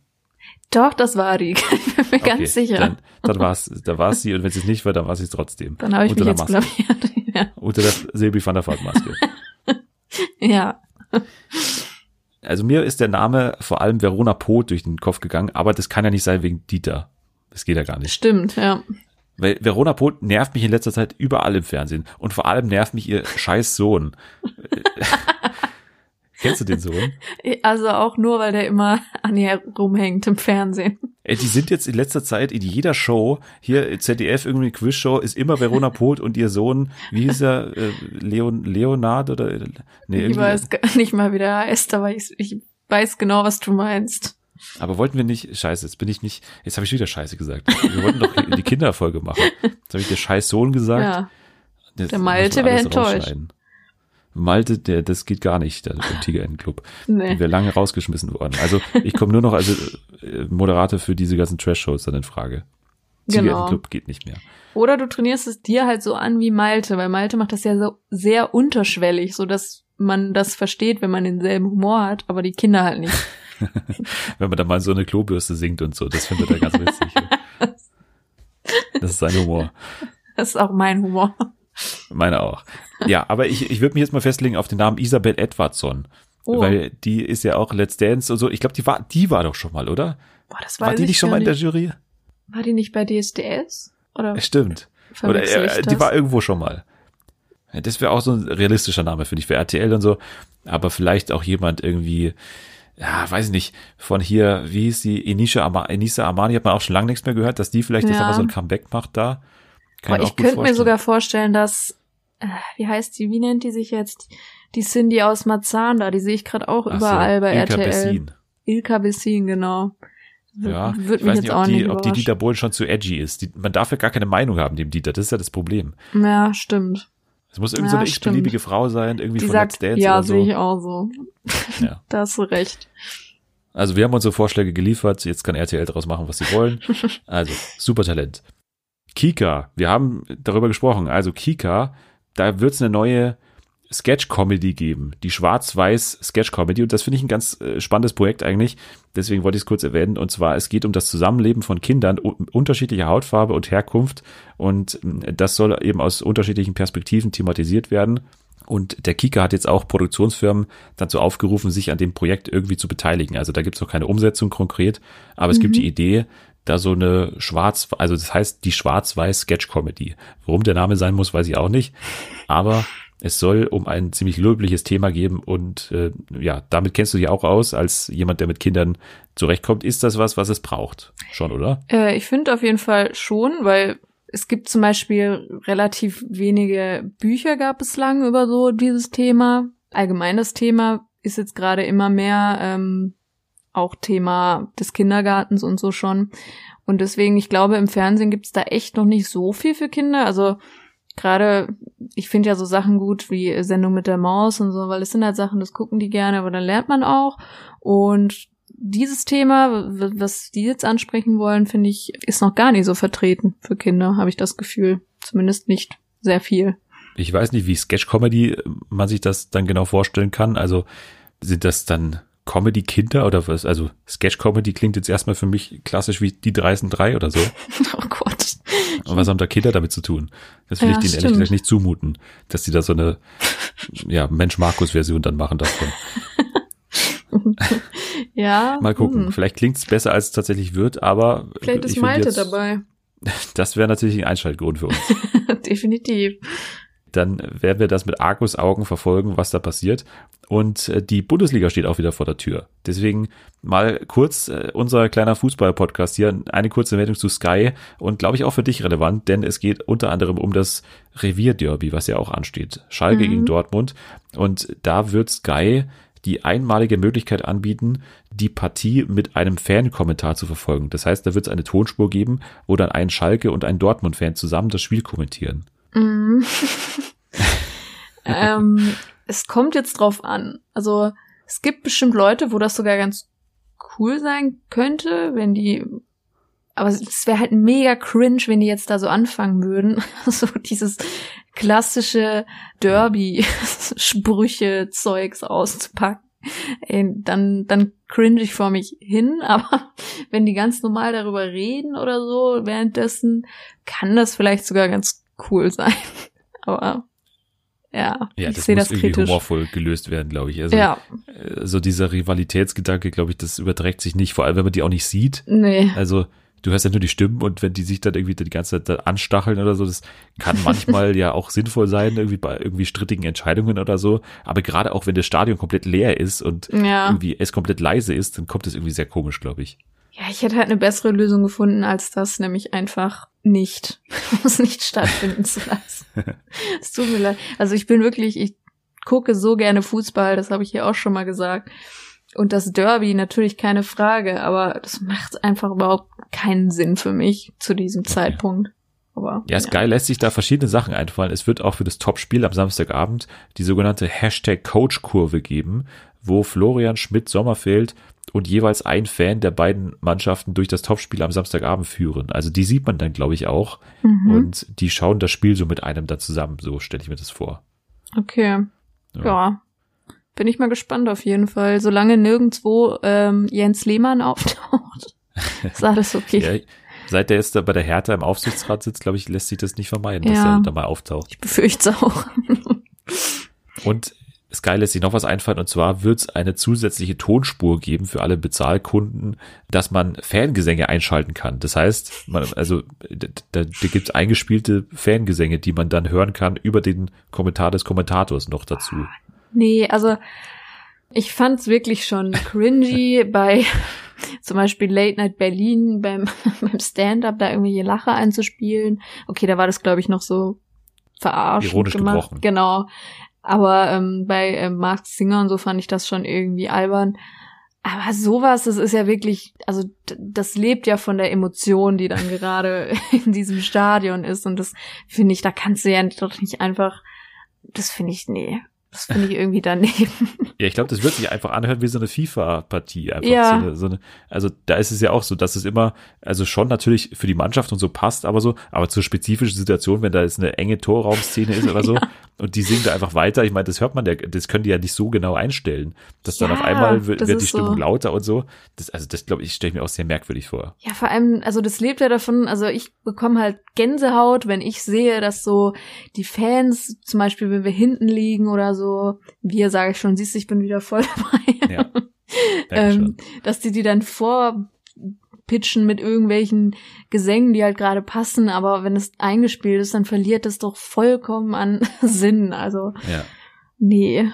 Doch, das war die. Ich bin mir Okay, ganz sicher. Dann, dann war es, da war es sie und wenn es es nicht war, dann war es es trotzdem. Dann habe ich Unter mich jetzt blamiert. Ja. Unter der Silvi van der Vaart Maske. ja. Also mir ist der Name vor allem Verona Poth durch den Kopf gegangen, aber das kann ja nicht sein wegen Dieter. Das geht ja gar nicht. Stimmt, ja. Weil Verona Poth nervt mich in letzter Zeit überall im Fernsehen. Und vor allem nervt mich ihr scheiß Sohn. Kennst du den Sohn? Also auch nur, weil der immer an ihr rumhängt im Fernsehen. Ey, die sind jetzt in letzter Zeit in jeder Show, hier ZDF, irgendwie Quizshow, ist immer Verona Poth und ihr Sohn, wie hieß er, äh, Leon, Leonard oder, äh, nee, ich irgendwie, weiß gar nicht mal, wie der heißt, aber ich, ich weiß genau, was du meinst. aber wollten wir nicht, scheiße, jetzt bin ich nicht, jetzt habe ich wieder scheiße gesagt. Wir wollten doch die Kinderfolge machen. Jetzt habe ich der scheiß Sohn gesagt. Ja. Der Malte man wär alles enttäuscht. Malte, der, das geht gar nicht, der, der Tigerentenclub. Nee. Wäre lange rausgeschmissen worden. Also ich komme nur noch als äh, Moderator für diese ganzen Trash-Shows dann in Frage. Genau. Tigerentenclub geht nicht mehr. Oder du trainierst es dir halt so an wie Malte, weil Malte macht das ja so sehr unterschwellig, so dass man das versteht, wenn man denselben Humor hat, aber die Kinder halt nicht. Wenn man dann mal so eine Klobürste singt und so, das findet er ganz witzig. Das ist sein Humor. Das ist auch mein Humor. Meine auch. Ja, aber ich, ich würde mich jetzt mal festlegen auf den Namen Isabel Edwardson. Oh. Weil die ist ja auch Let's Dance und so. Ich glaube, die war, die war doch schon mal, oder? Boah, das War die ich nicht schon mal in der Jury? War die nicht bei DSDS? Oder Stimmt. Oder äh, das? die war irgendwo schon mal. Das wäre auch so ein realistischer Name, finde ich, für RTL und so. Aber vielleicht auch jemand irgendwie, ja, weiß ich nicht, von hier, wie hieß die, Enisha, Ama Enisa Amani, hat man auch schon lange nichts mehr gehört, dass die vielleicht jetzt Ja. nochmal so ein Comeback macht da. Kann Boah, ich könnte mir sogar vorstellen, dass, äh, wie heißt die, wie nennt die sich jetzt? Die Cindy aus Marzahn da, die sehe ich gerade auch Ach so, überall bei Ilka RTL. Bessin. Ilka Bessin, genau. W- Ja, Würde ich mich weiß jetzt nicht, auch ob die, ob die. Dieter Bohlen schon zu edgy ist. Die, man darf ja gar keine Meinung haben, dem Dieter. Das ist ja das Problem. Ja, stimmt. Es muss irgendwie so Ja, eine stimmt. x-beliebige Frau sein, irgendwie Die von sagt, Let's Dance ja, oder so. sehe ich auch so. Ja. Da hast du recht. Also wir haben unsere Vorschläge geliefert, jetzt kann RTL daraus machen, was sie wollen. Also, super Talent. Kika, wir haben darüber gesprochen. Also Kika, da wird es eine neue Sketch-Comedy geben, die schwarz-weiß Sketch-Comedy. Und das finde ich ein ganz äh, spannendes Projekt eigentlich, deswegen wollte ich es kurz erwähnen. Und zwar es geht um das Zusammenleben von Kindern unterschiedlicher Hautfarbe und Herkunft. Und äh, das soll eben aus unterschiedlichen Perspektiven thematisiert werden. Und der Kika hat jetzt auch Produktionsfirmen dazu aufgerufen, sich an dem Projekt irgendwie zu beteiligen. Also da gibt es noch keine Umsetzung konkret, aber es gibt die Idee, da so eine schwarz, also das heißt die schwarz-weiß Sketch-Comedy. Warum der Name sein muss, weiß ich auch nicht. Aber es soll um ein ziemlich löbliches Thema geben und äh, ja, damit kennst du dich auch aus als jemand, der mit Kindern zurechtkommt. Ist das was, was es braucht? Schon, oder? Äh, ich finde auf jeden Fall schon, weil es gibt zum Beispiel relativ wenige Bücher gab es lang über so dieses Thema. Allgemein das Thema ist jetzt gerade immer mehr ähm, auch Thema des Kindergartens und so schon. Und deswegen, ich glaube, im Fernsehen gibt es da echt noch nicht so viel für Kinder. Also gerade, ich finde ja so Sachen gut wie Sendung mit der Maus und so, weil es sind halt Sachen, das gucken die gerne, aber dann lernt man auch. Und dieses Thema, was die jetzt ansprechen wollen, finde ich, ist noch gar nicht so vertreten für Kinder, habe ich das Gefühl. Zumindest nicht sehr viel. Ich weiß nicht, wie Sketch-Comedy äh, man sich das dann genau vorstellen kann. Also sind das dann Comedy-Kinder oder was? Also Sketch-Comedy klingt jetzt erstmal für mich klassisch wie die 3 oder so. Oh Gott. Und was haben da Kinder damit zu tun? Das will Ja, ich denen ehrlich stimmt. gesagt nicht zumuten, dass die da so eine ja, Mensch-Markus-Version dann machen davon. Ja. Mal gucken. hm. Vielleicht klingt es besser, als es tatsächlich wird, aber Vielleicht ich ist Malte jetzt, dabei. Das wäre natürlich ein Einschaltgrund für uns. Definitiv. Dann werden wir das mit Argus-Augen verfolgen, was da passiert. Und äh, die Bundesliga steht auch wieder vor der Tür. Deswegen mal kurz äh, unser kleiner Fußball-Podcast hier, eine kurze Meldung zu Sky und glaube ich auch für dich relevant, denn es geht unter anderem um das Revierderby, was ja auch ansteht. Schalke Mhm. gegen Dortmund. Und da wird Sky die einmalige Möglichkeit anbieten, die Partie mit einem Fan-Kommentar zu verfolgen. Das heißt, da wird es eine Tonspur geben, wo dann ein Schalke und ein Dortmund-Fan zusammen das Spiel kommentieren. Mm. ähm, es kommt jetzt drauf an. Also es gibt bestimmt Leute, wo das sogar ganz cool sein könnte, wenn die aber es wäre halt mega cringe, wenn die jetzt da so anfangen würden, so dieses klassische Derby-Sprüche-Zeugs auszupacken. Ey, dann, dann cringe ich vor mich hin, aber wenn die ganz normal darüber reden oder so währenddessen, kann das vielleicht sogar ganz cool sein. Aber ja, ja ich das sehe muss das irgendwie kritisch. humorvoll gelöst werden, glaube ich. Also Ja, so dieser Rivalitätsgedanke, glaube ich, das überträgt sich nicht, vor allem wenn man die auch nicht sieht. nee. Also du hörst ja nur die Stimmen und wenn die sich dann irgendwie die ganze Zeit anstacheln oder so, das kann manchmal ja auch sinnvoll sein, irgendwie bei irgendwie strittigen Entscheidungen oder so. Aber gerade auch wenn das Stadion komplett leer ist und Ja. irgendwie es komplett leise ist, dann kommt es irgendwie sehr komisch, glaube ich. Ja, ich hätte halt eine bessere Lösung gefunden als das, nämlich einfach nicht, es nicht stattfinden zu lassen. Es tut mir leid. Also ich bin wirklich, ich gucke so gerne Fußball, das habe ich hier auch schon mal gesagt. Und das Derby natürlich keine Frage, aber das macht einfach überhaupt keinen Sinn für mich zu diesem Zeitpunkt. Aber Ja, Sky lässt sich da verschiedene Sachen einfallen. Es wird auch für das Topspiel am Samstagabend die sogenannte Hashtag Coach-Kurve geben, wo Florian Schmidt-Sommerfeld und jeweils ein Fan der beiden Mannschaften durch das Topspiel am Samstagabend führen. Also die sieht man dann, glaube ich, auch. Mhm. Und die schauen das Spiel so mit einem da zusammen. So stelle ich mir das vor. Okay. Ja. Bin ich mal gespannt auf jeden Fall. Solange nirgendwo ähm, Jens Lehmann auftaucht, ist alles okay. Ja, seit der jetzt da bei der Hertha im Aufsichtsrat sitzt, glaube ich, lässt sich das nicht vermeiden, dass Ja. er da mal auftaucht. Ich befürchte es auch. Und Sky lässt sich noch was einfallen und zwar wird es eine zusätzliche Tonspur geben für alle Bezahlkunden, dass man Fangesänge einschalten kann. Das heißt, man, also da, da gibt es eingespielte Fangesänge, die man dann hören kann über den Kommentar des Kommentators noch dazu. Nee, also ich fand's wirklich schon cringy bei zum Beispiel Late Night Berlin beim, beim Stand-up da irgendwelche Lacher einzuspielen. Okay, da war das glaube ich noch so verarscht Ironisch gemacht. gebrochen. Genau. Aber ähm, bei ähm, Mark Singer und so fand ich das schon irgendwie albern. Aber sowas, das ist ja wirklich, also das lebt ja von der Emotion, die dann gerade in diesem Stadion ist. Und das finde ich, da kannst du ja doch nicht einfach, das finde ich, nee, das finde ich irgendwie daneben. Ja, ich glaube, das wird sich einfach anhören wie so eine FIFA-Partie. Ja. so eine, so eine, also da ist es ja auch so, dass es immer, also schon natürlich für die Mannschaft und so passt, aber so, aber zur spezifischen Situation, wenn da jetzt eine enge Torraumszene ist oder so, und die singen da einfach weiter, ich meine, das hört man, ja, das können die ja nicht so genau einstellen, dass dann Ja, auf einmal wird, wird die Stimmung so. lauter und so. Das, also das glaube ich, stelle ich mir auch sehr merkwürdig vor. Ja, vor allem, also das lebt ja davon, also ich bekomme halt Gänsehaut, wenn ich sehe, dass so die Fans, zum Beispiel, wenn wir hinten liegen oder so, wir sage ich schon, siehst du, ich bin wieder voll dabei. Ja. Ähm, dass die die dann vorpitchen mit irgendwelchen Gesängen, die halt gerade passen, aber wenn es eingespielt ist, dann verliert es doch vollkommen an Sinn. Also, ja. nee.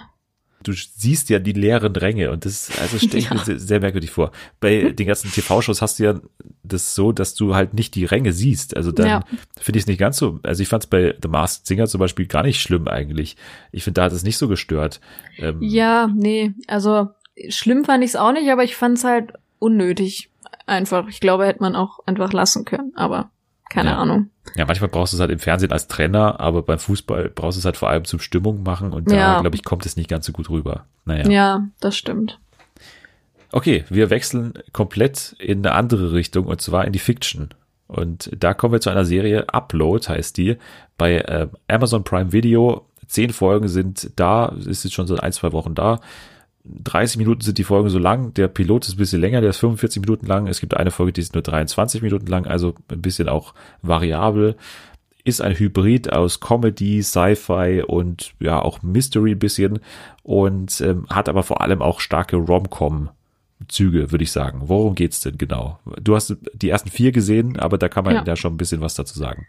Du siehst ja die leeren Ränge und das also stelle ich mir Ja. sehr, sehr merkwürdig vor. Bei den ganzen TV-Shows hast du ja das so, dass du halt nicht die Ränge siehst. Also dann Ja. finde ich es nicht ganz so. Also ich fand es bei The Masked Singer zum Beispiel gar nicht schlimm eigentlich. Ich finde, da hat es nicht so gestört. Ähm, Ja, nee, also schlimm fand ich es auch nicht, aber ich fand es halt unnötig. Einfach. Ich glaube, hätte man auch einfach lassen können, aber keine Ja. Ahnung. ja, manchmal brauchst du es halt im Fernsehen als Trainer, aber beim Fußball brauchst du es halt vor allem zum Stimmung machen und da, Ja. glaube ich, kommt es nicht ganz so gut rüber. Naja. Ja, das stimmt. Okay, wir wechseln komplett in eine andere Richtung und zwar in die Fiction. Und da kommen wir zu einer Serie, Upload heißt die, bei äh, Amazon Prime Video. Zehn Folgen sind da, ist jetzt schon seit ein, zwei Wochen da. 30 Minuten sind die Folgen so lang. Der Pilot ist ein bisschen länger, der ist 45 Minuten lang. Es gibt eine Folge, die ist nur 23 Minuten lang, also ein bisschen auch variabel. Ist ein Hybrid aus Comedy, Sci-Fi und ja auch Mystery ein bisschen und ähm, hat aber vor allem auch starke Rom-Com Züge, würde ich sagen. Worum geht's denn genau? Du hast die ersten vier gesehen, aber da kann man Ja. ja, schon ein bisschen was dazu sagen.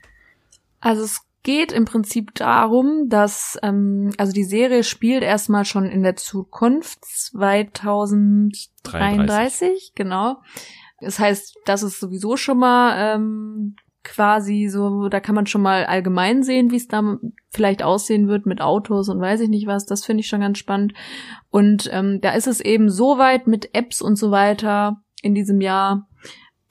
Also es geht im Prinzip darum, dass, ähm, also die Serie spielt erstmal schon in der Zukunft 2033, genau. Das heißt, das ist sowieso schon mal ähm, quasi so, da kann man schon mal allgemein sehen, wie es da vielleicht aussehen wird mit Autos und weiß ich nicht was. Das finde ich schon ganz spannend. Und ähm, da ist es eben so weit mit Apps und so weiter in diesem Jahr,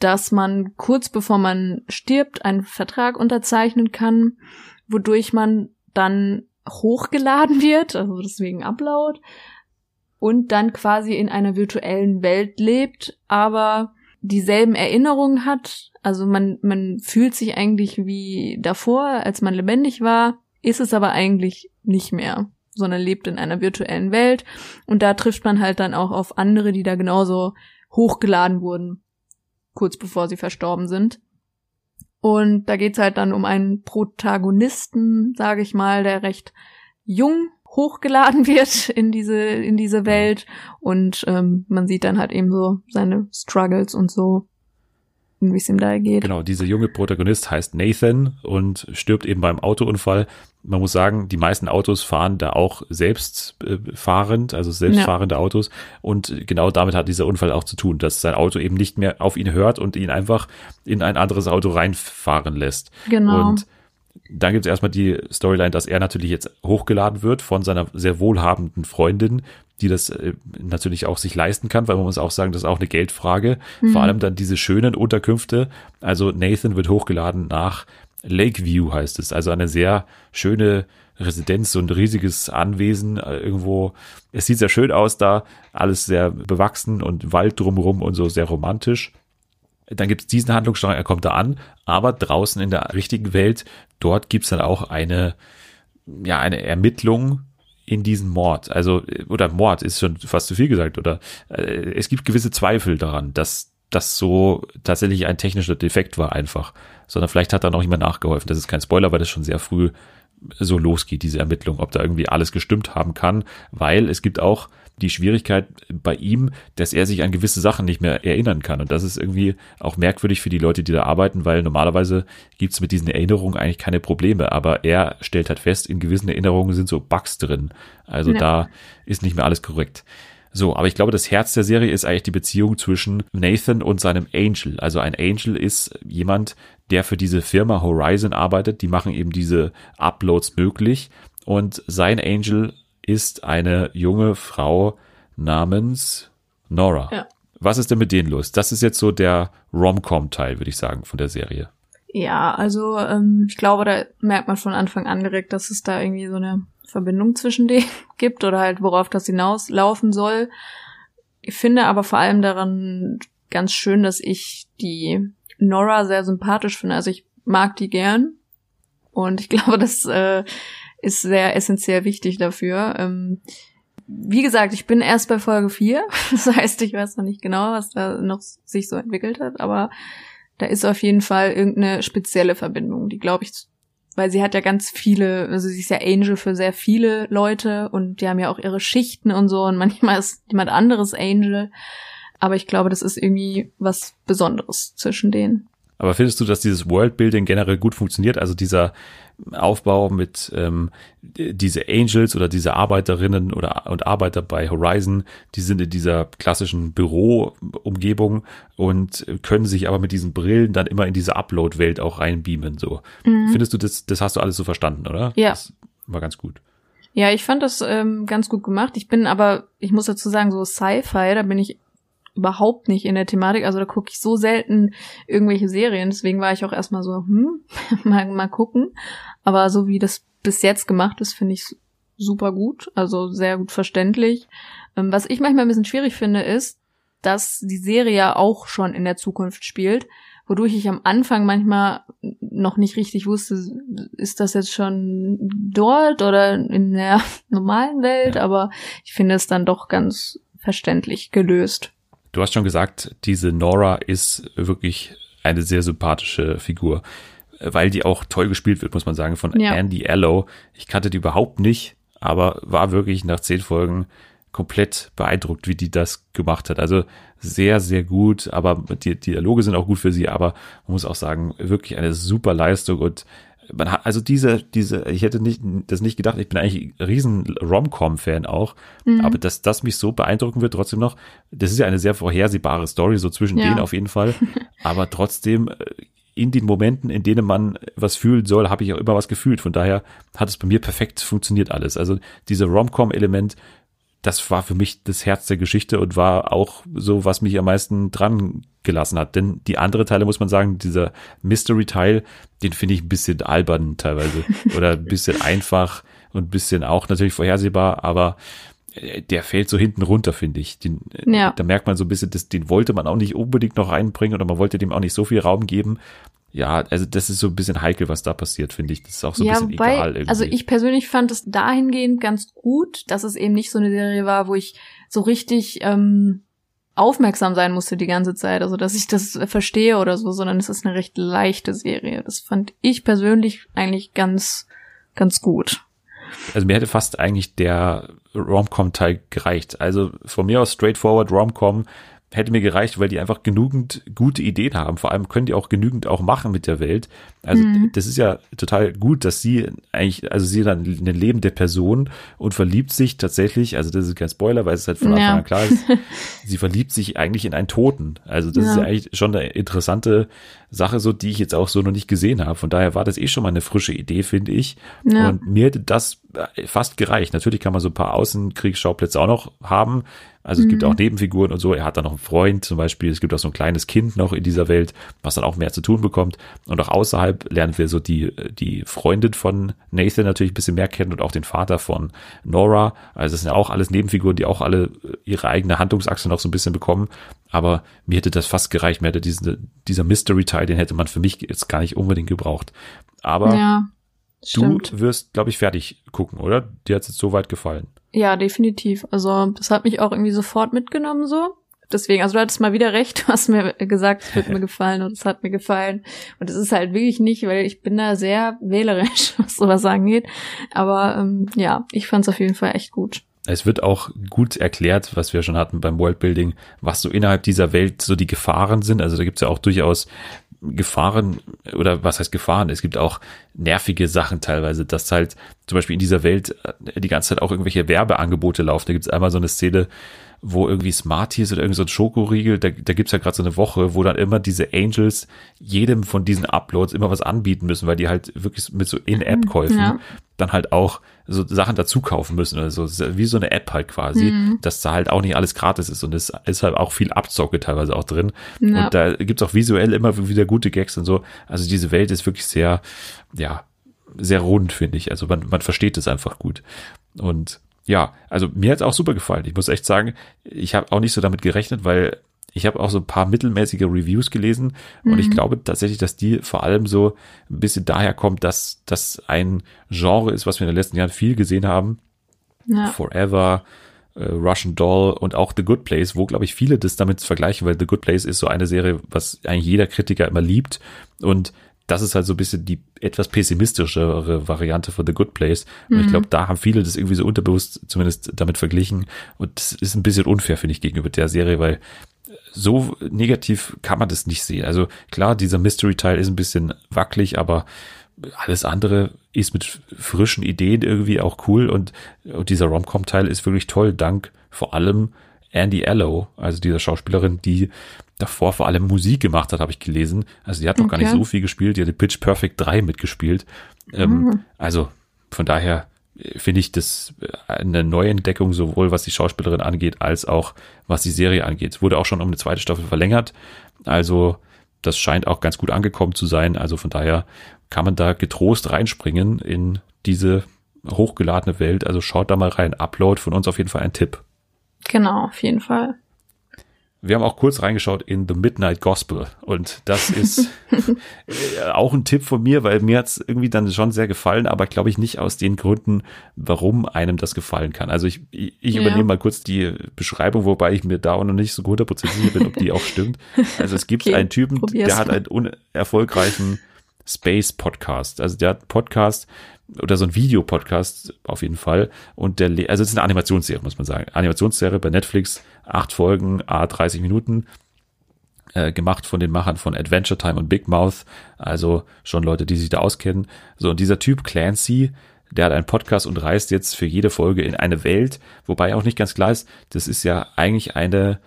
dass man kurz bevor man stirbt einen Vertrag unterzeichnen kann, wodurch man dann hochgeladen wird, also deswegen Upload, und dann quasi in einer virtuellen Welt lebt, aber dieselben Erinnerungen hat. Also man, man fühlt sich eigentlich wie davor, als man lebendig war, ist es aber eigentlich nicht mehr, sondern lebt in einer virtuellen Welt. Und da trifft man halt dann auch auf andere, die da genauso hochgeladen wurden, kurz bevor sie verstorben sind. Und da geht's halt dann um einen Protagonisten, sage ich mal, der recht jung hochgeladen wird in diese in diese Welt. Und ähm, man sieht dann halt eben so seine Struggles und so wie es ihm da geht. Genau, dieser junge Protagonist heißt Nathan und stirbt eben beim Autounfall. Man muss sagen, die meisten Autos fahren da auch selbstfahrend, also selbstfahrende ja. Autos. Und genau damit hat dieser Unfall auch zu tun, dass sein Auto eben nicht mehr auf ihn hört und ihn einfach in ein anderes Auto reinfahren lässt. Genau. Und dann gibt es erstmal die Storyline, dass er natürlich jetzt hochgeladen wird von seiner sehr wohlhabenden Freundin, die das äh, natürlich auch sich leisten kann, weil man muss auch sagen, das ist auch eine Geldfrage. Mhm. Vor allem dann diese schönen Unterkünfte. Also Nathan wird hochgeladen nach Lakeview heißt es, also eine sehr schöne Residenz, so ein riesiges Anwesen äh, irgendwo. Es sieht sehr schön aus da, alles sehr bewachsen und Wald drumherum und so sehr romantisch. Dann gibt es diesen Handlungsstrang, er kommt da an, aber draußen in der richtigen Welt, dort gibt es dann auch eine, ja, eine Ermittlung in diesen Mord. Also, oder Mord ist schon fast zu viel gesagt, oder äh, es gibt gewisse Zweifel daran, dass das so tatsächlich ein technischer Defekt war einfach, sondern vielleicht hat da noch jemand nachgeholfen. Das ist kein Spoiler, weil das schon sehr früh so losgeht, diese Ermittlung, ob da irgendwie alles gestimmt haben kann, weil es gibt auch die Schwierigkeit bei ihm, dass er sich an gewisse Sachen nicht mehr erinnern kann. Und das ist irgendwie auch merkwürdig für die Leute, die da arbeiten, weil normalerweise gibt's mit diesen Erinnerungen eigentlich keine Probleme. Aber er stellt halt fest, in gewissen Erinnerungen sind so Bugs drin. Also ja. da ist nicht mehr alles korrekt. So, aber ich glaube, das Herz der Serie ist eigentlich die Beziehung zwischen Nathan und seinem Angel. Also ein Angel ist jemand, der für diese Firma Horizon arbeitet. Die machen eben diese Uploads möglich. Und sein Angel ist eine junge Frau namens Nora. Ja. Was ist denn mit denen los? Das ist jetzt so der Rom-Com-Teil, würde ich sagen, von der Serie. Ja, also ähm, ich glaube, da merkt man von Anfang an direkt, dass es da irgendwie so eine Verbindung zwischen denen gibt oder halt worauf das hinauslaufen soll. Ich finde aber vor allem daran ganz schön, dass ich die Nora sehr sympathisch finde. Also ich mag die gern und ich glaube, das äh, ist sehr essentiell wichtig dafür. Ähm, wie gesagt, ich bin erst bei Folge 4. Das heißt, ich weiß noch nicht genau, was da noch sich so entwickelt hat, aber da ist auf jeden Fall irgendeine spezielle Verbindung, die glaube ich, weil sie hat ja ganz viele, also sie ist ja Angel für sehr viele Leute und die haben ja auch ihre Schichten und so und manchmal ist jemand anderes Angel. Aber ich glaube, das ist irgendwie was Besonderes zwischen denen. Aber findest du, dass dieses Worldbuilding generell gut funktioniert? Also dieser Aufbau mit ähm, diese Angels oder diese Arbeiterinnen oder und Arbeiter bei Horizon, die sind in dieser klassischen Büroumgebung und können sich aber mit diesen Brillen dann immer in diese Upload-Welt auch reinbeamen. So mhm. findest du das? Das hast du alles so verstanden, oder? Ja, das war ganz gut. Ja, ich fand das ähm, ganz gut gemacht. Ich bin aber, ich muss dazu sagen, so Sci-Fi, da bin ich überhaupt nicht in der Thematik. Also da gucke ich so selten irgendwelche Serien. Deswegen war ich auch erstmal so, hm, mal, mal gucken. Aber so wie das bis jetzt gemacht ist, finde ich super gut. Also sehr gut verständlich. Ähm, was ich manchmal ein bisschen schwierig finde, ist, dass die Serie ja auch schon in der Zukunft spielt, wodurch ich am Anfang manchmal noch nicht richtig wusste, ist das jetzt schon dort oder in der normalen Welt, aber ich finde es dann doch ganz verständlich gelöst. Du hast schon gesagt, diese Nora ist wirklich eine sehr sympathische Figur, weil die auch toll gespielt wird, muss man sagen, von ja. Andy Allo. Ich kannte die überhaupt nicht, aber war wirklich nach zehn Folgen komplett beeindruckt, wie die das gemacht hat. Also sehr, sehr gut, aber die, die Dialoge sind auch gut für sie, aber man muss auch sagen, wirklich eine super Leistung und man hat, also diese, diese, ich hätte nicht, das nicht gedacht, ich bin eigentlich ein riesen Rom-Com-Fan auch, mhm. aber dass das mich so beeindrucken wird, trotzdem noch, das ist ja eine sehr vorhersehbare Story, so zwischen ja. denen auf jeden Fall, aber trotzdem, äh, in den Momenten, in denen man was fühlen soll, habe ich auch immer was gefühlt. Von daher hat es bei mir perfekt funktioniert alles. Also dieser Rom-Com-Element, das war für mich das Herz der Geschichte und war auch so, was mich am meisten dran gelassen hat. Denn die andere Teile, muss man sagen, dieser Mystery-Teil, den finde ich ein bisschen albern teilweise oder ein bisschen einfach und ein bisschen auch natürlich vorhersehbar, aber äh, der fällt so hinten runter, finde ich. Den, äh, ja. Da merkt man so ein bisschen, das, den wollte man auch nicht unbedingt noch reinbringen oder man wollte dem auch nicht so viel Raum geben. Ja, also das ist so ein bisschen heikel, was da passiert, finde ich. Das ist auch so ein ja, bisschen wobei, egal irgendwie. Also ich persönlich fand es dahingehend ganz gut, dass es eben nicht so eine Serie war, wo ich so richtig ähm, aufmerksam sein musste die ganze Zeit, also dass ich das verstehe oder so, sondern es ist eine recht leichte Serie. Das fand ich persönlich eigentlich ganz, ganz gut. Also mir hätte fast eigentlich der Rom-Com-Teil gereicht. Also von mir aus straightforward Rom-Com hätte mir gereicht, weil die einfach genügend gute Ideen haben. Vor allem können die auch genügend auch machen mit der Welt. Also mhm. das ist ja total gut, dass sie eigentlich, also sie dann eine lebende Person und verliebt sich tatsächlich, also das ist kein Spoiler, weil es halt von Anfang ja. an klar ist, sie verliebt sich eigentlich in einen Toten. Also das ja. ist ja eigentlich schon eine interessante Sache, so die ich jetzt auch so noch nicht gesehen habe. Von daher war das eh schon mal eine frische Idee, finde ich. Ja. Und mir hätte das fast gereicht. Natürlich kann man so ein paar Außenkriegsschauplätze auch noch haben. Also es mhm. gibt auch Nebenfiguren und so. Er hat da noch einen Freund zum Beispiel. Es gibt auch so ein kleines Kind noch in dieser Welt, was dann auch mehr zu tun bekommt. Und auch außerhalb lernen wir so die, die Freundin von Nathan natürlich ein bisschen mehr kennen und auch den Vater von Nora. Also es sind ja auch alles Nebenfiguren, die auch alle ihre eigene Handlungsachse noch so ein bisschen bekommen. Aber mir hätte das fast gereicht. Mir hätte diese, dieser Mystery-Teil, den hätte man für mich jetzt gar nicht unbedingt gebraucht. Aber ja, du wirst, glaube ich, fertig gucken, oder? Dir hat es jetzt so weit gefallen. Ja, definitiv. Also das hat mich auch irgendwie sofort mitgenommen so. Deswegen, also du hattest mal wieder recht, du hast mir gesagt, es wird mir gefallen und es hat mir gefallen. Und es ist halt wirklich nicht, weil ich bin da sehr wählerisch, was sowas angeht. Aber ähm, ja, ich fand es auf jeden Fall echt gut. Es wird auch gut erklärt, was wir schon hatten beim Worldbuilding, was so innerhalb dieser Welt so die Gefahren sind. Also da gibt's ja auch durchaus Gefahren oder was heißt Gefahren? Es gibt auch nervige Sachen teilweise, dass halt zum Beispiel in dieser Welt äh, die ganze Zeit auch irgendwelche Werbeangebote laufen. Da gibt's einmal so eine Szene, wo irgendwie Smarties oder irgend so ein Schokoriegel, da, da gibt's ja gerade so eine Woche, wo dann immer diese Angels jedem von diesen Uploads immer was anbieten müssen, weil die halt wirklich mit so In-App-Käufen ja. dann halt auch so Sachen dazu kaufen müssen oder so, wie so eine App halt quasi, mhm. dass da halt auch nicht alles gratis ist und es ist halt auch viel Abzocke teilweise auch drin ja. und da gibt's auch visuell immer wieder gute Gags und so, also diese Welt ist wirklich sehr, ja, sehr rund, finde ich, also man, man versteht es einfach gut und ja, also mir hat's auch super gefallen. Ich muss echt sagen, ich habe auch nicht so damit gerechnet, weil ich habe auch so ein paar mittelmäßige Reviews gelesen und ich mhm. glaube tatsächlich, dass die vor allem so ein bisschen daher kommt, dass das ein Genre ist, was wir in den letzten Jahren viel gesehen haben. Ja. Forever, äh, Russian Doll und auch The Good Place, wo glaube ich viele das damit vergleichen, weil The Good Place ist so eine Serie, was eigentlich jeder Kritiker immer liebt und das ist halt so ein bisschen die etwas pessimistischere Variante von The Good Place. Und mhm. ich glaube, da haben viele das irgendwie so unterbewusst zumindest damit verglichen. Und das ist ein bisschen unfair, finde ich, gegenüber der Serie, weil so negativ kann man das nicht sehen. Also klar, dieser Mystery-Teil ist ein bisschen wackelig, aber alles andere ist mit frischen Ideen irgendwie auch cool und, und dieser Rom-Com-Teil ist wirklich toll, dank vor allem Andy Allo, also dieser Schauspielerin, die davor vor allem Musik gemacht hat, habe ich gelesen. Also die hat noch okay. gar nicht so viel gespielt, die hat Pitch Perfect 3 mitgespielt. Ähm, mhm. Also von daher äh, finde ich das äh, eine Neuentdeckung, sowohl was die Schauspielerin angeht, als auch was die Serie angeht. Wurde auch schon um eine zweite Staffel verlängert. Also das scheint auch ganz gut angekommen zu sein. Also von daher kann man da getrost reinspringen in diese hochgeladene Welt. Also schaut da mal rein. Upload von uns auf jeden Fall ein Tipp. Genau, auf jeden Fall. Wir haben auch kurz reingeschaut in The Midnight Gospel und das ist äh, auch ein Tipp von mir, weil mir hat's irgendwie dann schon sehr gefallen, aber glaube ich nicht aus den Gründen, warum einem das gefallen kann. Also ich, ich, ich ja. übernehme mal kurz die Beschreibung, wobei ich mir da auch noch nicht so hundertprozentig sicher bin, ob die auch stimmt. Also es gibt okay, einen Typen, der hat einen unerfolgreichen Space Podcast. Also der Podcast, oder so ein Videopodcast auf jeden Fall. Und der, also es ist eine Animationsserie, muss man sagen. Animationsserie bei Netflix, acht Folgen, a 30 Minuten, äh, gemacht von den Machern von Adventure Time und Big Mouth. Also schon Leute, die sich da auskennen. So, und dieser Typ Clancy, der hat einen Podcast und reist jetzt für jede Folge in eine Welt, wobei auch nicht ganz klar ist, das ist ja eigentlich eine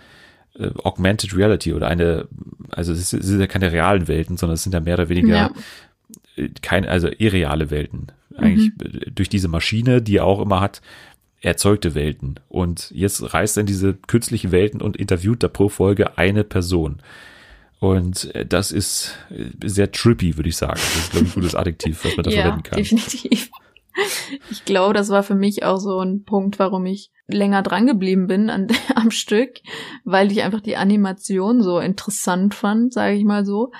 äh, Augmented Reality oder eine, also es sind ja keine realen Welten, sondern es sind ja mehr oder weniger ja. Äh, keine, also irreale Welten. Eigentlich mhm. durch diese Maschine, die er auch immer hat, erzeugte Welten. Und jetzt reist er in diese künstlichen Welten und interviewt da pro Folge eine Person. Und äh, das ist sehr trippy, würde ich sagen. Das ist, glaube ich, ein gutes Adjektiv, was man da ja, verwenden kann. Definitiv. Ich glaube, das war für mich auch so ein Punkt, warum ich länger drangeblieben bin an, am Stück, weil ich einfach die Animation so interessant fand, sage ich mal so.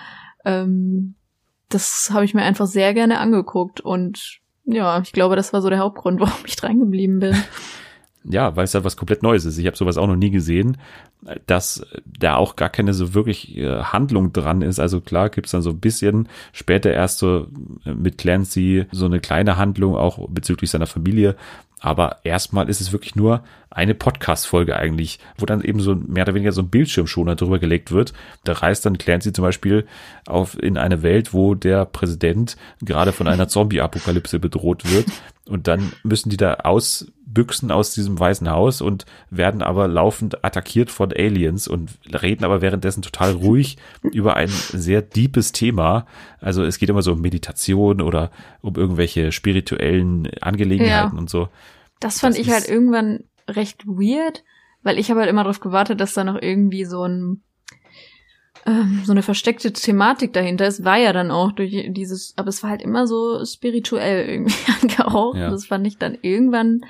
Ähm, das habe ich mir einfach sehr gerne angeguckt und ja, ich glaube, das war so der Hauptgrund, warum ich drangeblieben bin. ja, weil es halt was komplett Neues ist. Ich habe sowas auch noch nie gesehen, dass da auch gar keine so wirklich äh, Handlung dran ist. Also klar gibt's dann so ein bisschen später erst so äh, mit Clancy so eine kleine Handlung auch bezüglich seiner Familie. Aber erstmal ist es wirklich nur eine Podcast-Folge eigentlich, wo dann eben so mehr oder weniger so ein Bildschirmschoner drüber gelegt wird. Da reist dann Clancy zum Beispiel auf in eine Welt, wo der Präsident gerade von einer Zombie-Apokalypse bedroht wird. Und dann müssen die da ausbüchsen aus diesem weißen Haus und werden aber laufend attackiert von Aliens und reden aber währenddessen total ruhig über ein sehr deepes Thema. Also es geht immer so um Meditation oder um irgendwelche spirituellen Angelegenheiten ja. und so. Das fand das ich halt irgendwann recht weird, weil ich habe halt immer darauf gewartet, dass da noch irgendwie so ein ähm, so eine versteckte Thematik dahinter ist, war ja dann auch durch dieses, aber es war halt immer so spirituell irgendwie angehaucht. Ja. Das fand ich dann irgendwann,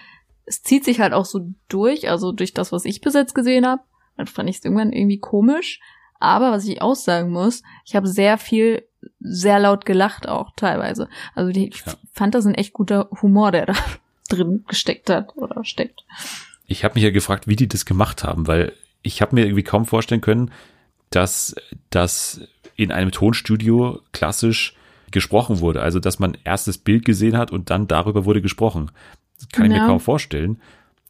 es zieht sich halt auch so durch, also durch das, was ich bis jetzt gesehen habe, dann fand ich es irgendwann irgendwie komisch. Aber was ich auch sagen muss, ich habe sehr viel, sehr laut gelacht auch teilweise. Also ich ja. fand das ein echt guter Humor, der da drin gesteckt hat oder steckt. Ich habe mich ja gefragt, wie die das gemacht haben, weil ich habe mir irgendwie kaum vorstellen können, dass das in einem Tonstudio klassisch gesprochen wurde. Also, dass man erst das Bild gesehen hat und dann darüber wurde gesprochen. Das kann ich mir kaum vorstellen.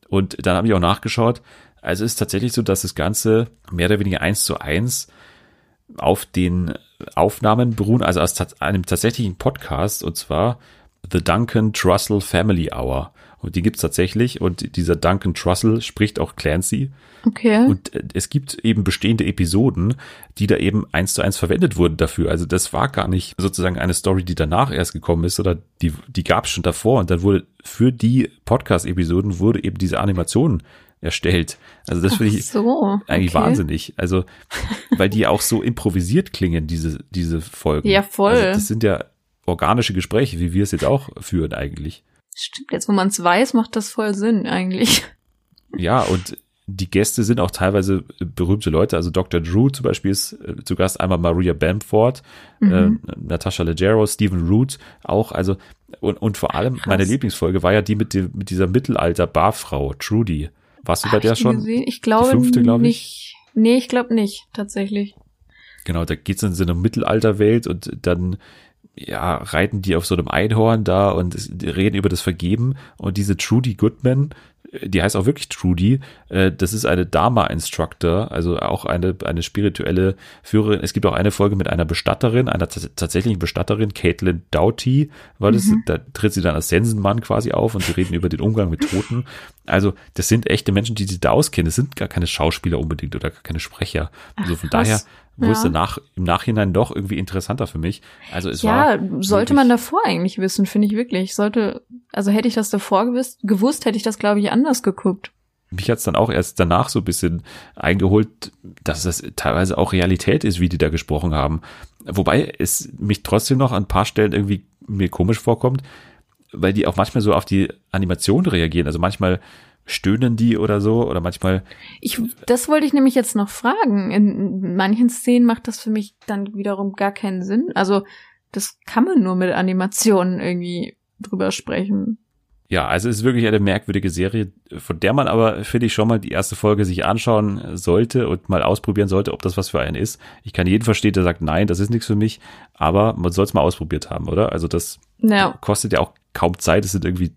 Und dann habe ich auch nachgeschaut. Also es ist tatsächlich so, dass das Ganze mehr oder weniger eins zu eins auf den Aufnahmen beruhen, also aus einem tatsächlichen Podcast, und zwar The Duncan Trussell Family Hour. Und die gibt's tatsächlich. Und dieser Duncan Trussell spricht auch Clancy. Okay. Und äh, es gibt eben bestehende Episoden, die da eben eins zu eins verwendet wurden dafür. Also das war gar nicht sozusagen eine Story, die danach erst gekommen ist, oder die, die gab's schon davor. Und dann wurde für die Podcast-Episoden wurde eben diese Animation erstellt. Also das finde ich so, eigentlich okay. wahnsinnig. Also, weil die auch so improvisiert klingen, diese, diese Folgen. Ja, voll. Also das sind ja organische Gespräche, wie wir es jetzt auch führen eigentlich. Stimmt, jetzt wo man es weiß, macht das voll Sinn eigentlich. Ja, und die Gäste sind auch teilweise berühmte Leute. Also Dr. Drew zum Beispiel ist äh, zu Gast einmal Maria Bamford, mhm. äh, Natasha Leggero, Stephen Root auch. Also und, und vor allem Krass. meine Lieblingsfolge war ja die mit, die, mit dieser Mittelalter-Barfrau, Trudy. Warst du bei der schon? Gesehen? Ich glaube die fünfte, glaube ich. Nicht. Nee, ich glaube nicht, tatsächlich. Genau, da geht's in so eine Mittelalterwelt und dann ja, reiten die auf so einem Einhorn da und reden über das Vergeben. Und diese Trudy Goodman, die heißt auch wirklich Trudy, äh, das ist eine Dharma-Instructor, also auch eine, eine spirituelle Führerin. Es gibt auch eine Folge mit einer Bestatterin, einer tatsächlichen Bestatterin, Caitlin Doughty, weil das, mhm. da tritt sie dann als Sensenmann quasi auf und sie reden über den Umgang mit Toten. Also, das sind echte Menschen, die sich da auskennen. Das sind gar keine Schauspieler unbedingt oder gar keine Sprecher. Also von Ach, daher wo ja. es danach im Nachhinein doch irgendwie interessanter für mich. Also es ja, war sollte man davor eigentlich wissen, finde ich wirklich. Sollte, also hätte ich das davor gewusst, gewusst hätte ich das glaube ich anders geguckt. Mich hat's dann auch erst danach so ein bisschen eingeholt, dass das teilweise auch Realität ist, wie die da gesprochen haben. Wobei es mich trotzdem noch an ein paar Stellen irgendwie mir komisch vorkommt, weil die auch manchmal so auf die Animation reagieren. Also manchmal stöhnen die oder so oder manchmal. Ich, das wollte ich nämlich jetzt noch fragen. In manchen Szenen macht das für mich dann wiederum gar keinen Sinn. Also das kann man nur mit Animationen irgendwie drüber sprechen. Ja, also es ist wirklich eine merkwürdige Serie, von der man aber, finde ich, schon mal die erste Folge sich anschauen sollte und mal ausprobieren sollte, ob das was für einen ist. Ich kann jeden verstehen, der sagt, nein, das ist nichts für mich, aber man soll es mal ausprobiert haben, oder? Also das ja. kostet ja auch kaum Zeit, es sind irgendwie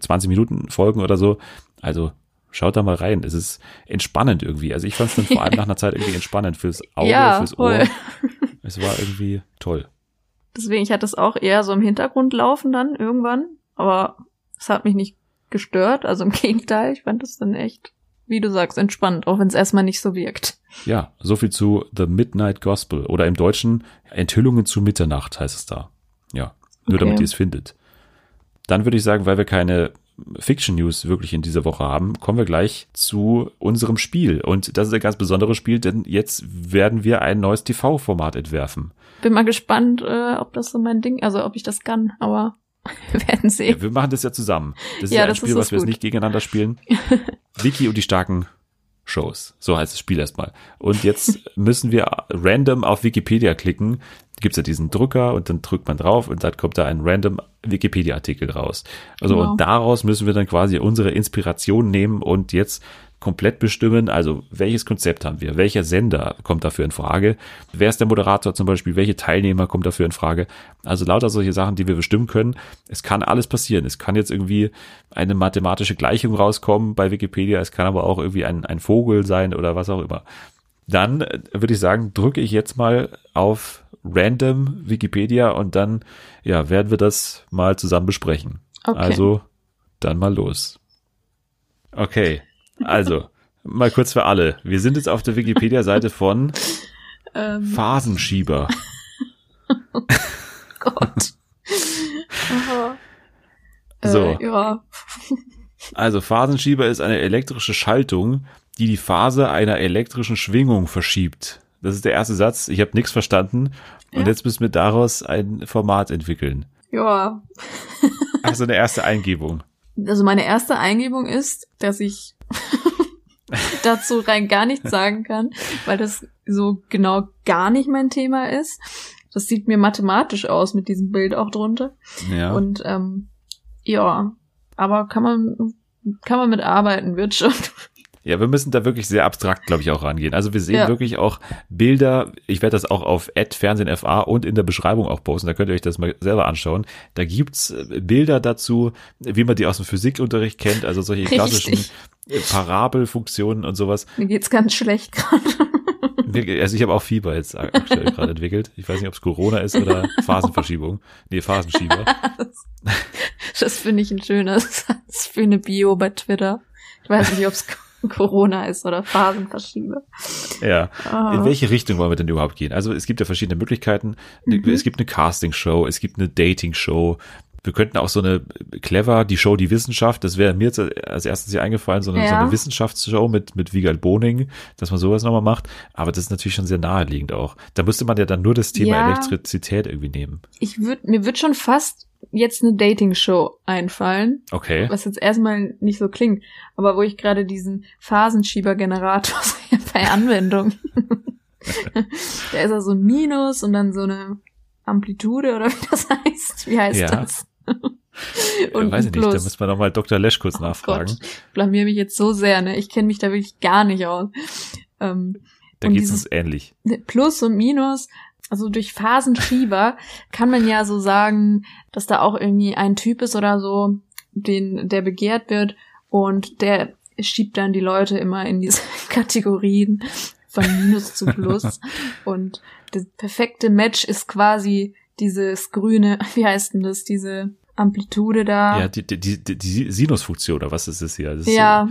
20 Minuten Folgen oder so. Also schaut da mal rein. Es ist entspannend irgendwie. Also ich fand es dann vor allem nach einer Zeit irgendwie entspannend fürs Auge, ja, fürs Ohr. Voll. Es war irgendwie toll. Deswegen, ich hatte es auch eher so im Hintergrund laufen dann irgendwann, aber es hat mich nicht gestört. Also im Gegenteil, ich fand das dann echt wie du sagst, entspannt, auch wenn es erstmal nicht so wirkt. Ja, so viel zu The Midnight Gospel oder im Deutschen Enthüllungen zu Mitternacht heißt es da. Ja, nur Okay. damit ihr es findet. Dann würde ich sagen, weil wir keine Fiction News wirklich in dieser Woche haben, kommen wir gleich zu unserem Spiel. Und das ist ein ganz besonderes Spiel, denn jetzt werden wir ein neues TV-Format entwerfen. Bin mal gespannt, äh, ob das so mein Ding, also ob ich das kann, aber wir werden sehen. Ja, wir machen das ja zusammen. Das ist Ja, ein das Spiel, was wir jetzt nicht gegeneinander spielen. Vicky und die starken Shows. So heißt das Spiel erstmal. Und jetzt müssen wir random auf Wikipedia klicken. Gibt's ja diesen Drucker und dann drückt man drauf und dann kommt da ein random Wikipedia-Artikel raus. Also Genau. und daraus müssen wir dann quasi unsere Inspiration nehmen und jetzt komplett bestimmen, also welches Konzept haben wir, welcher Sender kommt dafür in Frage, wer ist der Moderator zum Beispiel, welche Teilnehmer kommen dafür in Frage. Also lauter solche Sachen, die wir bestimmen können. Es kann alles passieren. Es kann jetzt irgendwie eine mathematische Gleichung rauskommen bei Wikipedia, es kann aber auch irgendwie ein, ein Vogel sein oder was auch immer. Dann äh, würde ich sagen, drücke ich jetzt mal auf random Wikipedia und dann ja, werden wir das mal zusammen besprechen. Okay. Also dann mal los. Okay, also mal kurz für alle. Wir sind jetzt auf der Wikipedia-Seite von ähm, Phasenschieber. Gott. Aha. So. Äh, ja. Also Phasenschieber ist eine elektrische Schaltung, die die Phase einer elektrischen Schwingung verschiebt. Das ist der erste Satz. Ich habe nichts verstanden. Und Ja. jetzt müssen wir daraus ein Format entwickeln. Ja. Also eine erste Eingebung. Also meine erste Eingebung ist, dass ich dazu rein gar nichts sagen kann, weil das so genau gar nicht mein Thema ist. Das sieht mir mathematisch aus mit diesem Bild auch drunter. Ja. Und ähm, ja, aber kann man kann man mitarbeiten, wird schon. Ja, wir müssen da wirklich sehr abstrakt, glaube ich, auch rangehen. Also wir sehen Ja. wirklich auch Bilder. Ich werde das auch auf @fernsehenfa und in der Beschreibung auch posten. Da könnt ihr euch das mal selber anschauen. Da gibt's äh, Bilder dazu, wie man die aus dem Physikunterricht kennt. Also solche klassischen Richtig. äh, Parabelfunktionen und sowas. Mir geht's ganz schlecht gerade. Also ich habe auch Fieber jetzt aktuell gerade entwickelt. Ich weiß nicht, ob es Corona ist oder Phasenverschiebung. Nee, Phasenschieber. Das finde ich ein schöner Satz für eine Bio bei Twitter. Ich weiß nicht, ob es Corona ist oder Phasenverschiebe. Ja. Ah. In welche Richtung wollen wir denn überhaupt gehen? Also es gibt ja verschiedene Möglichkeiten. Mhm. Es gibt eine Castingshow, es gibt eine Dating-Show. Wir könnten auch so eine clever, die Show Die Wissenschaft, das wäre mir jetzt als erstes hier eingefallen, so eine, so Ja. eine Wissenschaftsshow mit, mit Wiegald Boning, dass man sowas nochmal macht. Aber das ist natürlich schon sehr naheliegend auch. Da müsste man ja dann nur das Thema Ja. Elektrizität irgendwie nehmen. Ich würd, mir wird schon fast jetzt eine Dating-Show einfallen, Okay. was jetzt erstmal nicht so klingt, aber wo ich gerade diesen Phasenschiebergenerator bei Anwendung. da ist ja so ein Minus und dann so eine Amplitude oder wie das heißt. Wie heißt Ja. das? Und Weiß ich nicht, da müssen wir nochmal Dr. Lesch kurz Oh nachfragen. Gott, ich blamier mich jetzt so sehr, ne? Ich kenne mich da wirklich gar nicht aus. Ähm, Da geht's dieses- uns ähnlich. Plus und Minus, also durch Phasenschieber kann man ja so sagen, dass da auch irgendwie ein Typ ist oder so, den, der begehrt wird und der schiebt dann die Leute immer in diese Kategorien von Minus zu Plus und das perfekte Match ist quasi dieses grüne, wie heißt denn das, diese Amplitude da. Ja, die, die, die, die Sinusfunktion, oder was ist das hier? Das ist, ja.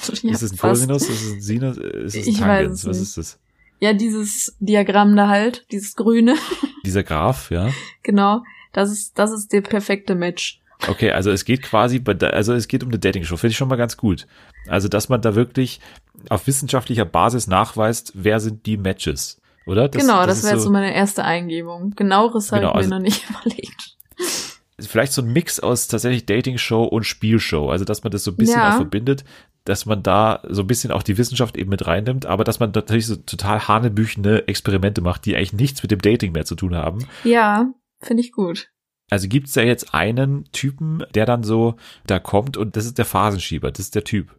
Ist Ja, es ein fast. Cosinus? Ist es ein Sinus? Ist es ein Ich weiß Tangens? Was ist das? Ja, dieses Diagramm da halt, dieses grüne, Dieser Graph, ja. genau. Das ist, das ist der perfekte Match. Okay, also es geht quasi, bei, also es geht um eine Dating-Show, finde ich schon mal ganz gut. Also, dass man da wirklich auf wissenschaftlicher Basis nachweist, wer sind die Matches, oder? genau, das, ist wäre jetzt so meine erste Eingebung. Genaueres habe Genau, ich mir also- noch nicht überlegt. vielleicht so ein Mix aus tatsächlich Dating-Show und Spielshow. Also, dass man das so ein bisschen Ja. auch verbindet, dass man da so ein bisschen auch die Wissenschaft eben mit reinnimmt, aber dass man natürlich so total hanebüchene Experimente macht, die eigentlich nichts mit dem Dating mehr zu tun haben. Ja, finde ich gut. Also gibt's da jetzt einen Typen, der dann so da kommt und das ist der Phasenschieber, das ist der Typ.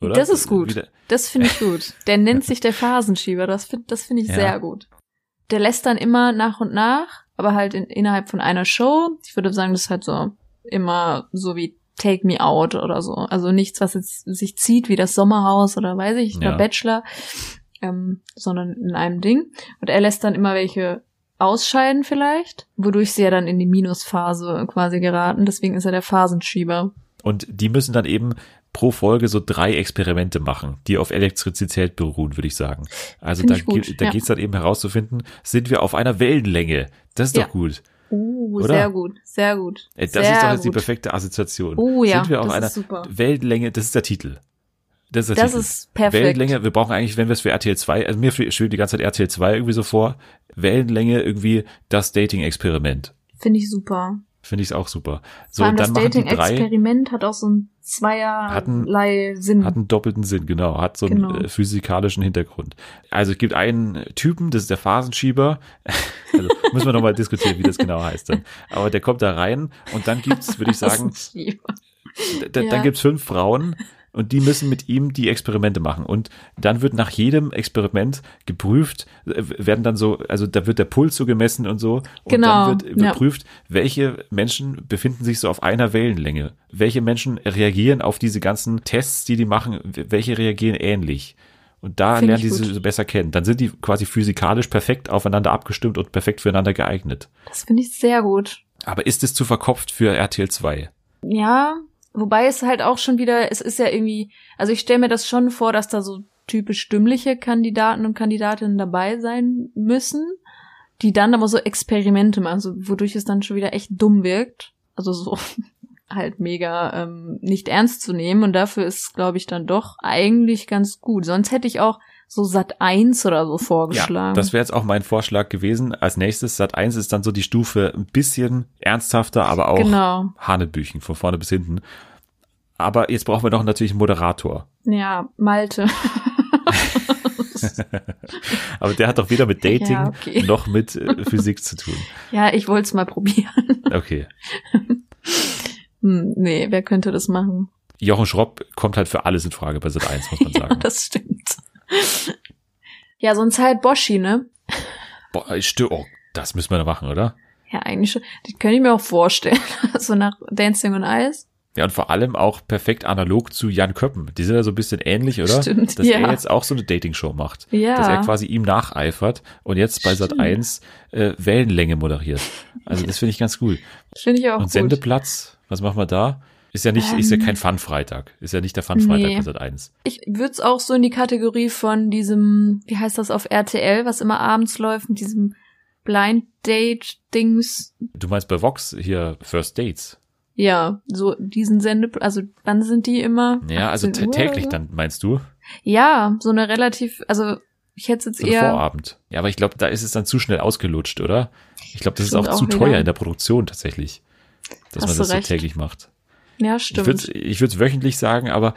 Oder? Das ist gut. Das finde ich gut. Der nennt sich der Phasenschieber. Das finde das finde ich Ja. sehr gut. Der lässt dann immer nach und nach, aber halt in, innerhalb von einer Show. Ich würde sagen, das ist halt so immer so wie Take Me Out oder so. Also nichts, was jetzt sich zieht wie das Sommerhaus oder weiß ich, Ja. der Bachelor, ähm, sondern in einem Ding. Und er lässt dann immer welche ausscheiden vielleicht, wodurch sie ja dann in die Minusphase quasi geraten. Deswegen ist er der Phasenschieber. Und die müssen dann eben pro Folge so drei Experimente machen, die auf Elektrizität beruhen, würde ich sagen. Also da, da ja. geht's dann eben herauszufinden, sind wir auf einer Wellenlänge. Das ist ja. doch gut. Uh, Oder? sehr gut, sehr gut. Das sehr ist doch jetzt gut. die perfekte Assoziation. Uh, ja, sind wir auf einer Wellenlänge, das ist der Titel. Das ist, das ist perfekt. Wellenlänge, wir brauchen eigentlich, wenn wir es für RTL 2, also mir schwebt die ganze Zeit RTL 2 irgendwie so vor, Wellenlänge irgendwie das Dating-Experiment. Finde ich super. Finde ich auch super. So, Vor allem das Dating-Experiment hat auch so ein zweierlei Sinn. Hat einen doppelten Sinn, genau. Hat so einen genau. äh, physikalischen Hintergrund. Also es gibt einen Typen, das ist der Phasenschieber. also müssen wir nochmal diskutieren, wie das genau heißt dann. Aber der kommt da rein und dann gibt's, würde ich sagen, ja. dann gibt's fünf Frauen, und die müssen mit ihm die Experimente machen. Und dann wird nach jedem Experiment geprüft, äh, werden dann so, also da wird der Puls so gemessen und so. Und genau. dann wird überprüft, ja. welche Menschen befinden sich so auf einer Wellenlänge. Welche Menschen reagieren auf diese ganzen Tests, die die machen, welche reagieren ähnlich. Und da Find lernen die sie besser kennen. Dann sind die quasi physikalisch perfekt aufeinander abgestimmt und perfekt füreinander geeignet. Das finde ich sehr gut. Aber ist es zu verkopft für RTL 2? Ja, Wobei es halt auch schon wieder, es ist ja irgendwie, also ich stelle mir das schon vor, dass da so typisch stimmliche Kandidaten und Kandidatinnen dabei sein müssen, die dann aber so Experimente machen, also wodurch es dann schon wieder echt dumm wirkt. Also so halt mega ähm, nicht ernst zu nehmen und dafür ist, glaube ich, dann doch eigentlich ganz gut. Sonst hätte ich auch so Sat 1 oder so vorgeschlagen. Ja, das wäre jetzt auch mein Vorschlag gewesen. Als nächstes Sat 1 ist dann so die Stufe ein bisschen ernsthafter, aber auch genau. Hanebüchen von vorne bis hinten. Aber jetzt brauchen wir noch natürlich einen Moderator. Ja, Malte. aber der hat doch weder mit Dating ja, okay. noch mit äh, Physik zu tun. Ja, ich wollte es mal probieren. Okay. hm, nee, wer könnte das machen? Jochen Schropp kommt halt für alles in Frage bei Sat 1, muss man sagen. ja, das stimmt. Ja, sonst halt Boschi, ne? Boah, oh, das müssen wir da machen, oder? Ja, eigentlich schon. Die könnte ich mir auch vorstellen. so nach Dancing on Ice. Ja, und vor allem auch perfekt analog zu Jan Köppen. Die sind ja so ein bisschen ähnlich, oder? Stimmt, Dass ja. er jetzt auch so eine Dating-Show macht. Ja. Dass er quasi ihm nacheifert und jetzt bei Sat 1 äh, Wellenlänge moderiert. Also das finde ich ganz cool. Finde ich auch Und gut. Sendeplatz, was machen wir da? Ist ja nicht, ähm, ist ja ähm. kein Fun-Freitag. Ist ja nicht der Fun-Freitag nee. Sat 1. Ich würde es auch so in die Kategorie von diesem, wie heißt das auf RTL, was immer abends läuft, mit diesem Blind Date-Dings. Du meinst bei Vox hier First Dates? Ja, so diesen Sende, also wann sind die immer? Ja, also täglich dann meinst du? Ja, so eine relativ, also ich hätte jetzt so eher Vorabend. Ja, aber ich glaube, da ist es dann zu schnell ausgelutscht, oder? Ich glaube, das ist auch, auch zu wieder. teuer in der Produktion tatsächlich, dass Hast man das so täglich macht. Ja, stimmt. Ich würde es wöchentlich sagen, aber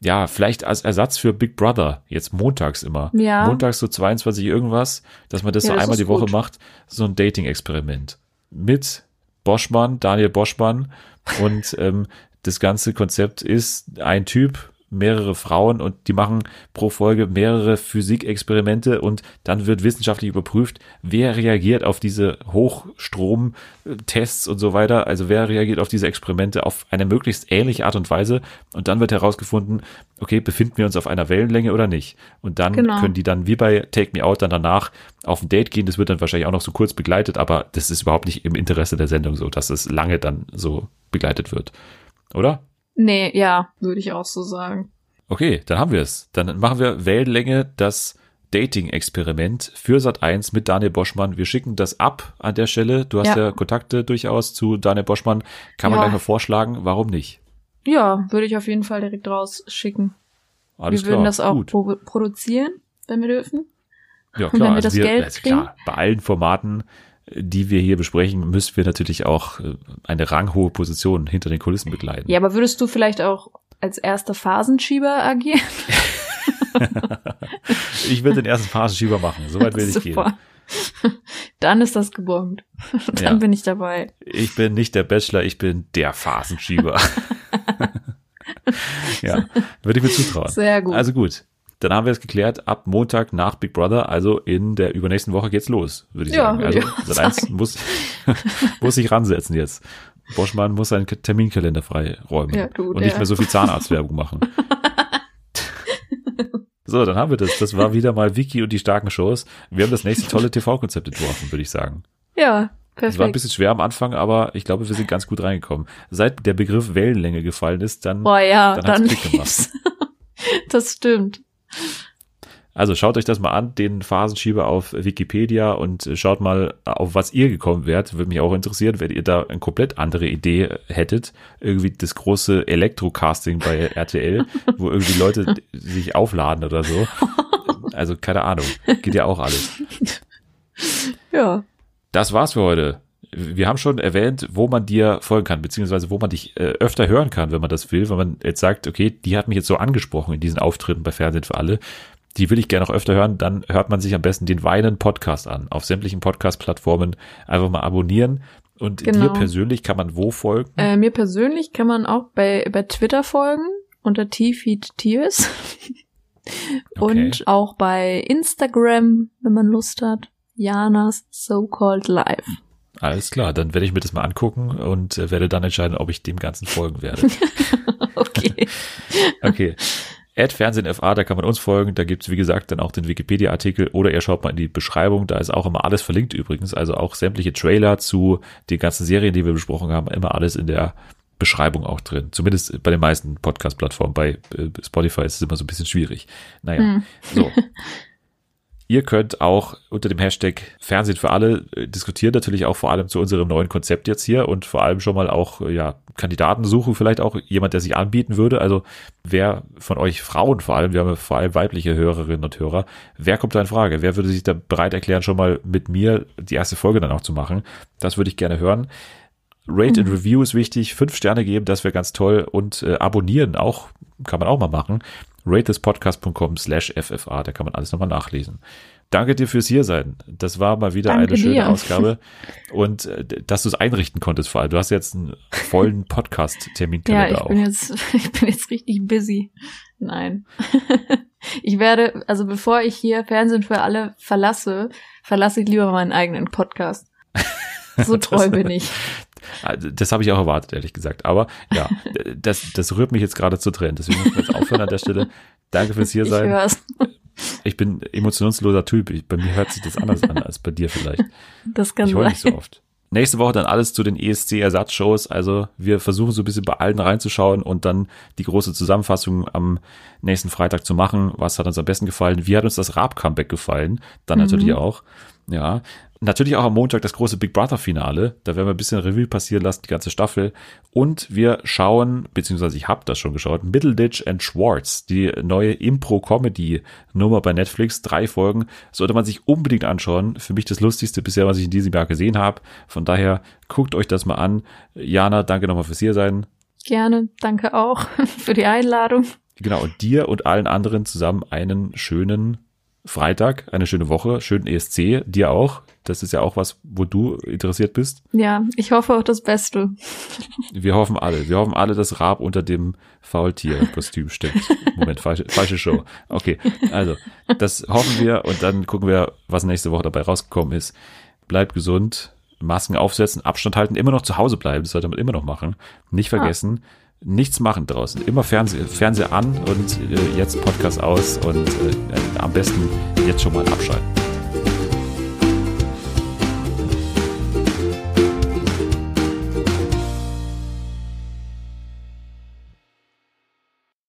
ja, vielleicht als Ersatz für Big Brother, jetzt montags immer. Ja. Montags so 22 irgendwas, dass man das ja, so das einmal die Woche gut. macht, so ein Dating-Experiment. Mit Boschmann, Daniel Boschmann und ähm, das ganze Konzept ist ein Typ, mehrere Frauen und die machen pro Folge mehrere Physikexperimente und dann wird wissenschaftlich überprüft, wer reagiert auf diese Hochstromtests und so weiter. Also wer reagiert auf diese Experimente auf eine möglichst ähnliche Art und Weise und dann wird herausgefunden, okay, befinden wir uns auf einer Wellenlänge oder nicht. Und dann genau. können die dann wie bei Take Me Out dann danach auf ein Date gehen. Das wird dann wahrscheinlich auch noch so kurz begleitet, aber das ist überhaupt nicht im Interesse der Sendung so, dass es lange dann so begleitet wird. Oder? Nee, ja, würde ich auch so sagen. Okay, dann haben wir es. Dann machen wir Wellenlänge das Dating-Experiment für Sat 1 mit Daniel Boschmann. Wir schicken das ab an der Stelle. Du hast ja, ja Kontakte durchaus zu Daniel Boschmann. Kann man ja. gleich mal vorschlagen, warum nicht? Ja, würde ich auf jeden Fall direkt rausschicken. Alles wir klar. würden das auch pro produzieren, wenn wir dürfen. Ja, klar. Und wenn wir also das wir, Geld also klar, bei allen Formaten die wir hier besprechen, müssen wir natürlich auch äh, eine ranghohe Position hinter den Kulissen begleiten. Ja, aber würdest du vielleicht auch als erster Phasenschieber agieren? ich will den ersten Phasenschieber machen, soweit will ich gehen. Dann ist das gebongt. Dann ja. bin ich dabei. Ich bin nicht der Bachelor, ich bin der Phasenschieber. ja, würde ich mir zutrauen. Sehr gut. Also gut, dann haben wir es geklärt, ab Montag nach Big Brother, also in der übernächsten Woche geht's los, würde ich ja, sagen. Also Sat 1 muss, muss sich ransetzen jetzt. Boschmann muss seinen Terminkalender freiräumen ja, gut, und nicht mehr so viel Zahnarztwerbung machen. so, dann haben wir das. Das war wieder mal Wiki und die starken Shows. Wir haben das nächste tolle TV-Konzept entworfen, würde ich sagen. Ja, Es war ein bisschen schwer am Anfang, aber ich glaube, wir sind ganz gut reingekommen. Seit der Begriff Wellenlänge gefallen ist, dann, Boah, ja, dann, dann hat's Klick gemacht. das stimmt. Also schaut euch das mal an, den Phasenschieber auf Wikipedia und schaut mal, auf was ihr gekommen wärt. Würde mich auch interessieren, wenn ihr da eine komplett andere Idee hättet. Irgendwie das große Elektrocasting bei RTL, wo irgendwie Leute sich aufladen oder so. Also keine Ahnung. Geht ja auch alles. Ja. Das war's für heute. Wir haben schon erwähnt, wo man dir folgen kann, beziehungsweise wo man dich äh, öfter hören kann, wenn man das will, wenn man jetzt sagt, okay, die hat mich jetzt so angesprochen in diesen Auftritten bei Fernsehen für alle, die will ich gerne noch öfter hören, dann hört man sich am besten den Weinen Podcast an. Auf sämtlichen Podcast-Plattformen einfach mal abonnieren. Und Genau. dir persönlich kann man wo folgen? Äh, mir persönlich kann man auch bei, bei Twitter folgen unter T-Feed Tears. Und auch bei Instagram, wenn man Lust hat. Janas So-Called Life. Alles klar, dann werde ich mir das mal angucken und äh, werde dann entscheiden, ob ich dem Ganzen folgen werde. Okay. Okay. Ad Fernsehen FA, da kann man uns folgen. Da gibt's wie gesagt, dann auch den Wikipedia-Artikel oder ihr schaut mal in die Beschreibung. Da ist auch immer alles verlinkt übrigens. Also auch sämtliche Trailer zu den ganzen Serien, die wir besprochen haben, immer alles in der Beschreibung auch drin. Zumindest bei den meisten Podcast-Plattformen. Bei äh, Spotify ist es immer so ein bisschen schwierig. Naja, so. Ihr könnt auch unter dem Hashtag Fernsehen für alle äh, diskutieren, natürlich auch vor allem zu unserem neuen Konzept jetzt hier und vor allem schon mal auch, äh, ja, Kandidaten suchen, vielleicht auch jemand, der sich anbieten würde. Also wer von euch Frauen vor allem, wir haben ja vor allem weibliche Hörerinnen und Hörer, wer kommt da in Frage? Wer würde sich da bereit erklären, schon mal mit mir die erste Folge dann auch zu machen? Das würde ich gerne hören. Rate and Review ist wichtig, fünf Sterne geben, das wäre ganz toll und äh, abonnieren auch, kann man auch mal machen. ratethispodcast.com slash FFA, da kann man alles nochmal nachlesen. Danke dir fürs Hiersein. Das war mal wieder Danke eine schöne dir. Ausgabe und äh, dass du es einrichten konntest vor allem. Du hast jetzt einen vollen Ja, Podcast-Terminkalender ich auch. bin jetzt, ich bin jetzt richtig busy. Nein. Ich werde, also bevor ich hier Fernsehen für alle verlasse, verlasse ich lieber meinen eigenen Podcast. So treu bin ich. Ah, Das habe ich auch erwartet, ehrlich gesagt. Aber ja, das, das rührt mich jetzt gerade zu Tränen. Deswegen muss ich jetzt aufhören an der Stelle. Danke fürs hier Ich sein. hör's. Ich bin emotionsloser Typ. Ich, bei mir hört sich das anders an als bei dir vielleicht. Das kann Ich sein. nicht so oft. Nächste Woche dann alles zu den ESC-Ersatzshows. Also wir versuchen so ein bisschen bei allen reinzuschauen und dann die große Zusammenfassung am nächsten Freitag zu machen. Was hat uns am besten gefallen? Wie hat uns das Raab-Comeback gefallen? Dann natürlich auch. Ja. Natürlich auch am Montag das große Big Brother-Finale. Da werden wir ein bisschen Revue passieren lassen, die ganze Staffel. Und wir schauen, beziehungsweise ich habe das schon geschaut, Middleditch and Schwartz, die neue Impro-Comedy-Nummer bei Netflix. Drei Folgen. Sollte man sich unbedingt anschauen. Für mich das Lustigste bisher, was ich in diesem Jahr gesehen habe. Von daher guckt euch das mal an. Jana, danke nochmal fürs hier sein. Gerne. Danke auch für die Einladung. Genau, und dir und allen anderen zusammen einen schönen Freitag, eine schöne Woche, schönen ESC, dir auch. Das ist ja auch was, wo du interessiert bist. Ja, ich hoffe auch das Beste. Wir hoffen alle. Wir hoffen alle, dass Raab unter dem Faultier-Kostüm steckt. Moment, falsche, falsche Show. Okay, also, das hoffen wir und dann gucken wir, was nächste Woche dabei rausgekommen ist. Bleibt gesund, Masken aufsetzen, Abstand halten, immer noch zu Hause bleiben, das sollte man immer noch machen. Nicht vergessen, nichts machen draußen. Immer Fernseher, Fernseher an und äh, jetzt Podcast aus und äh, am besten jetzt schon mal abschalten.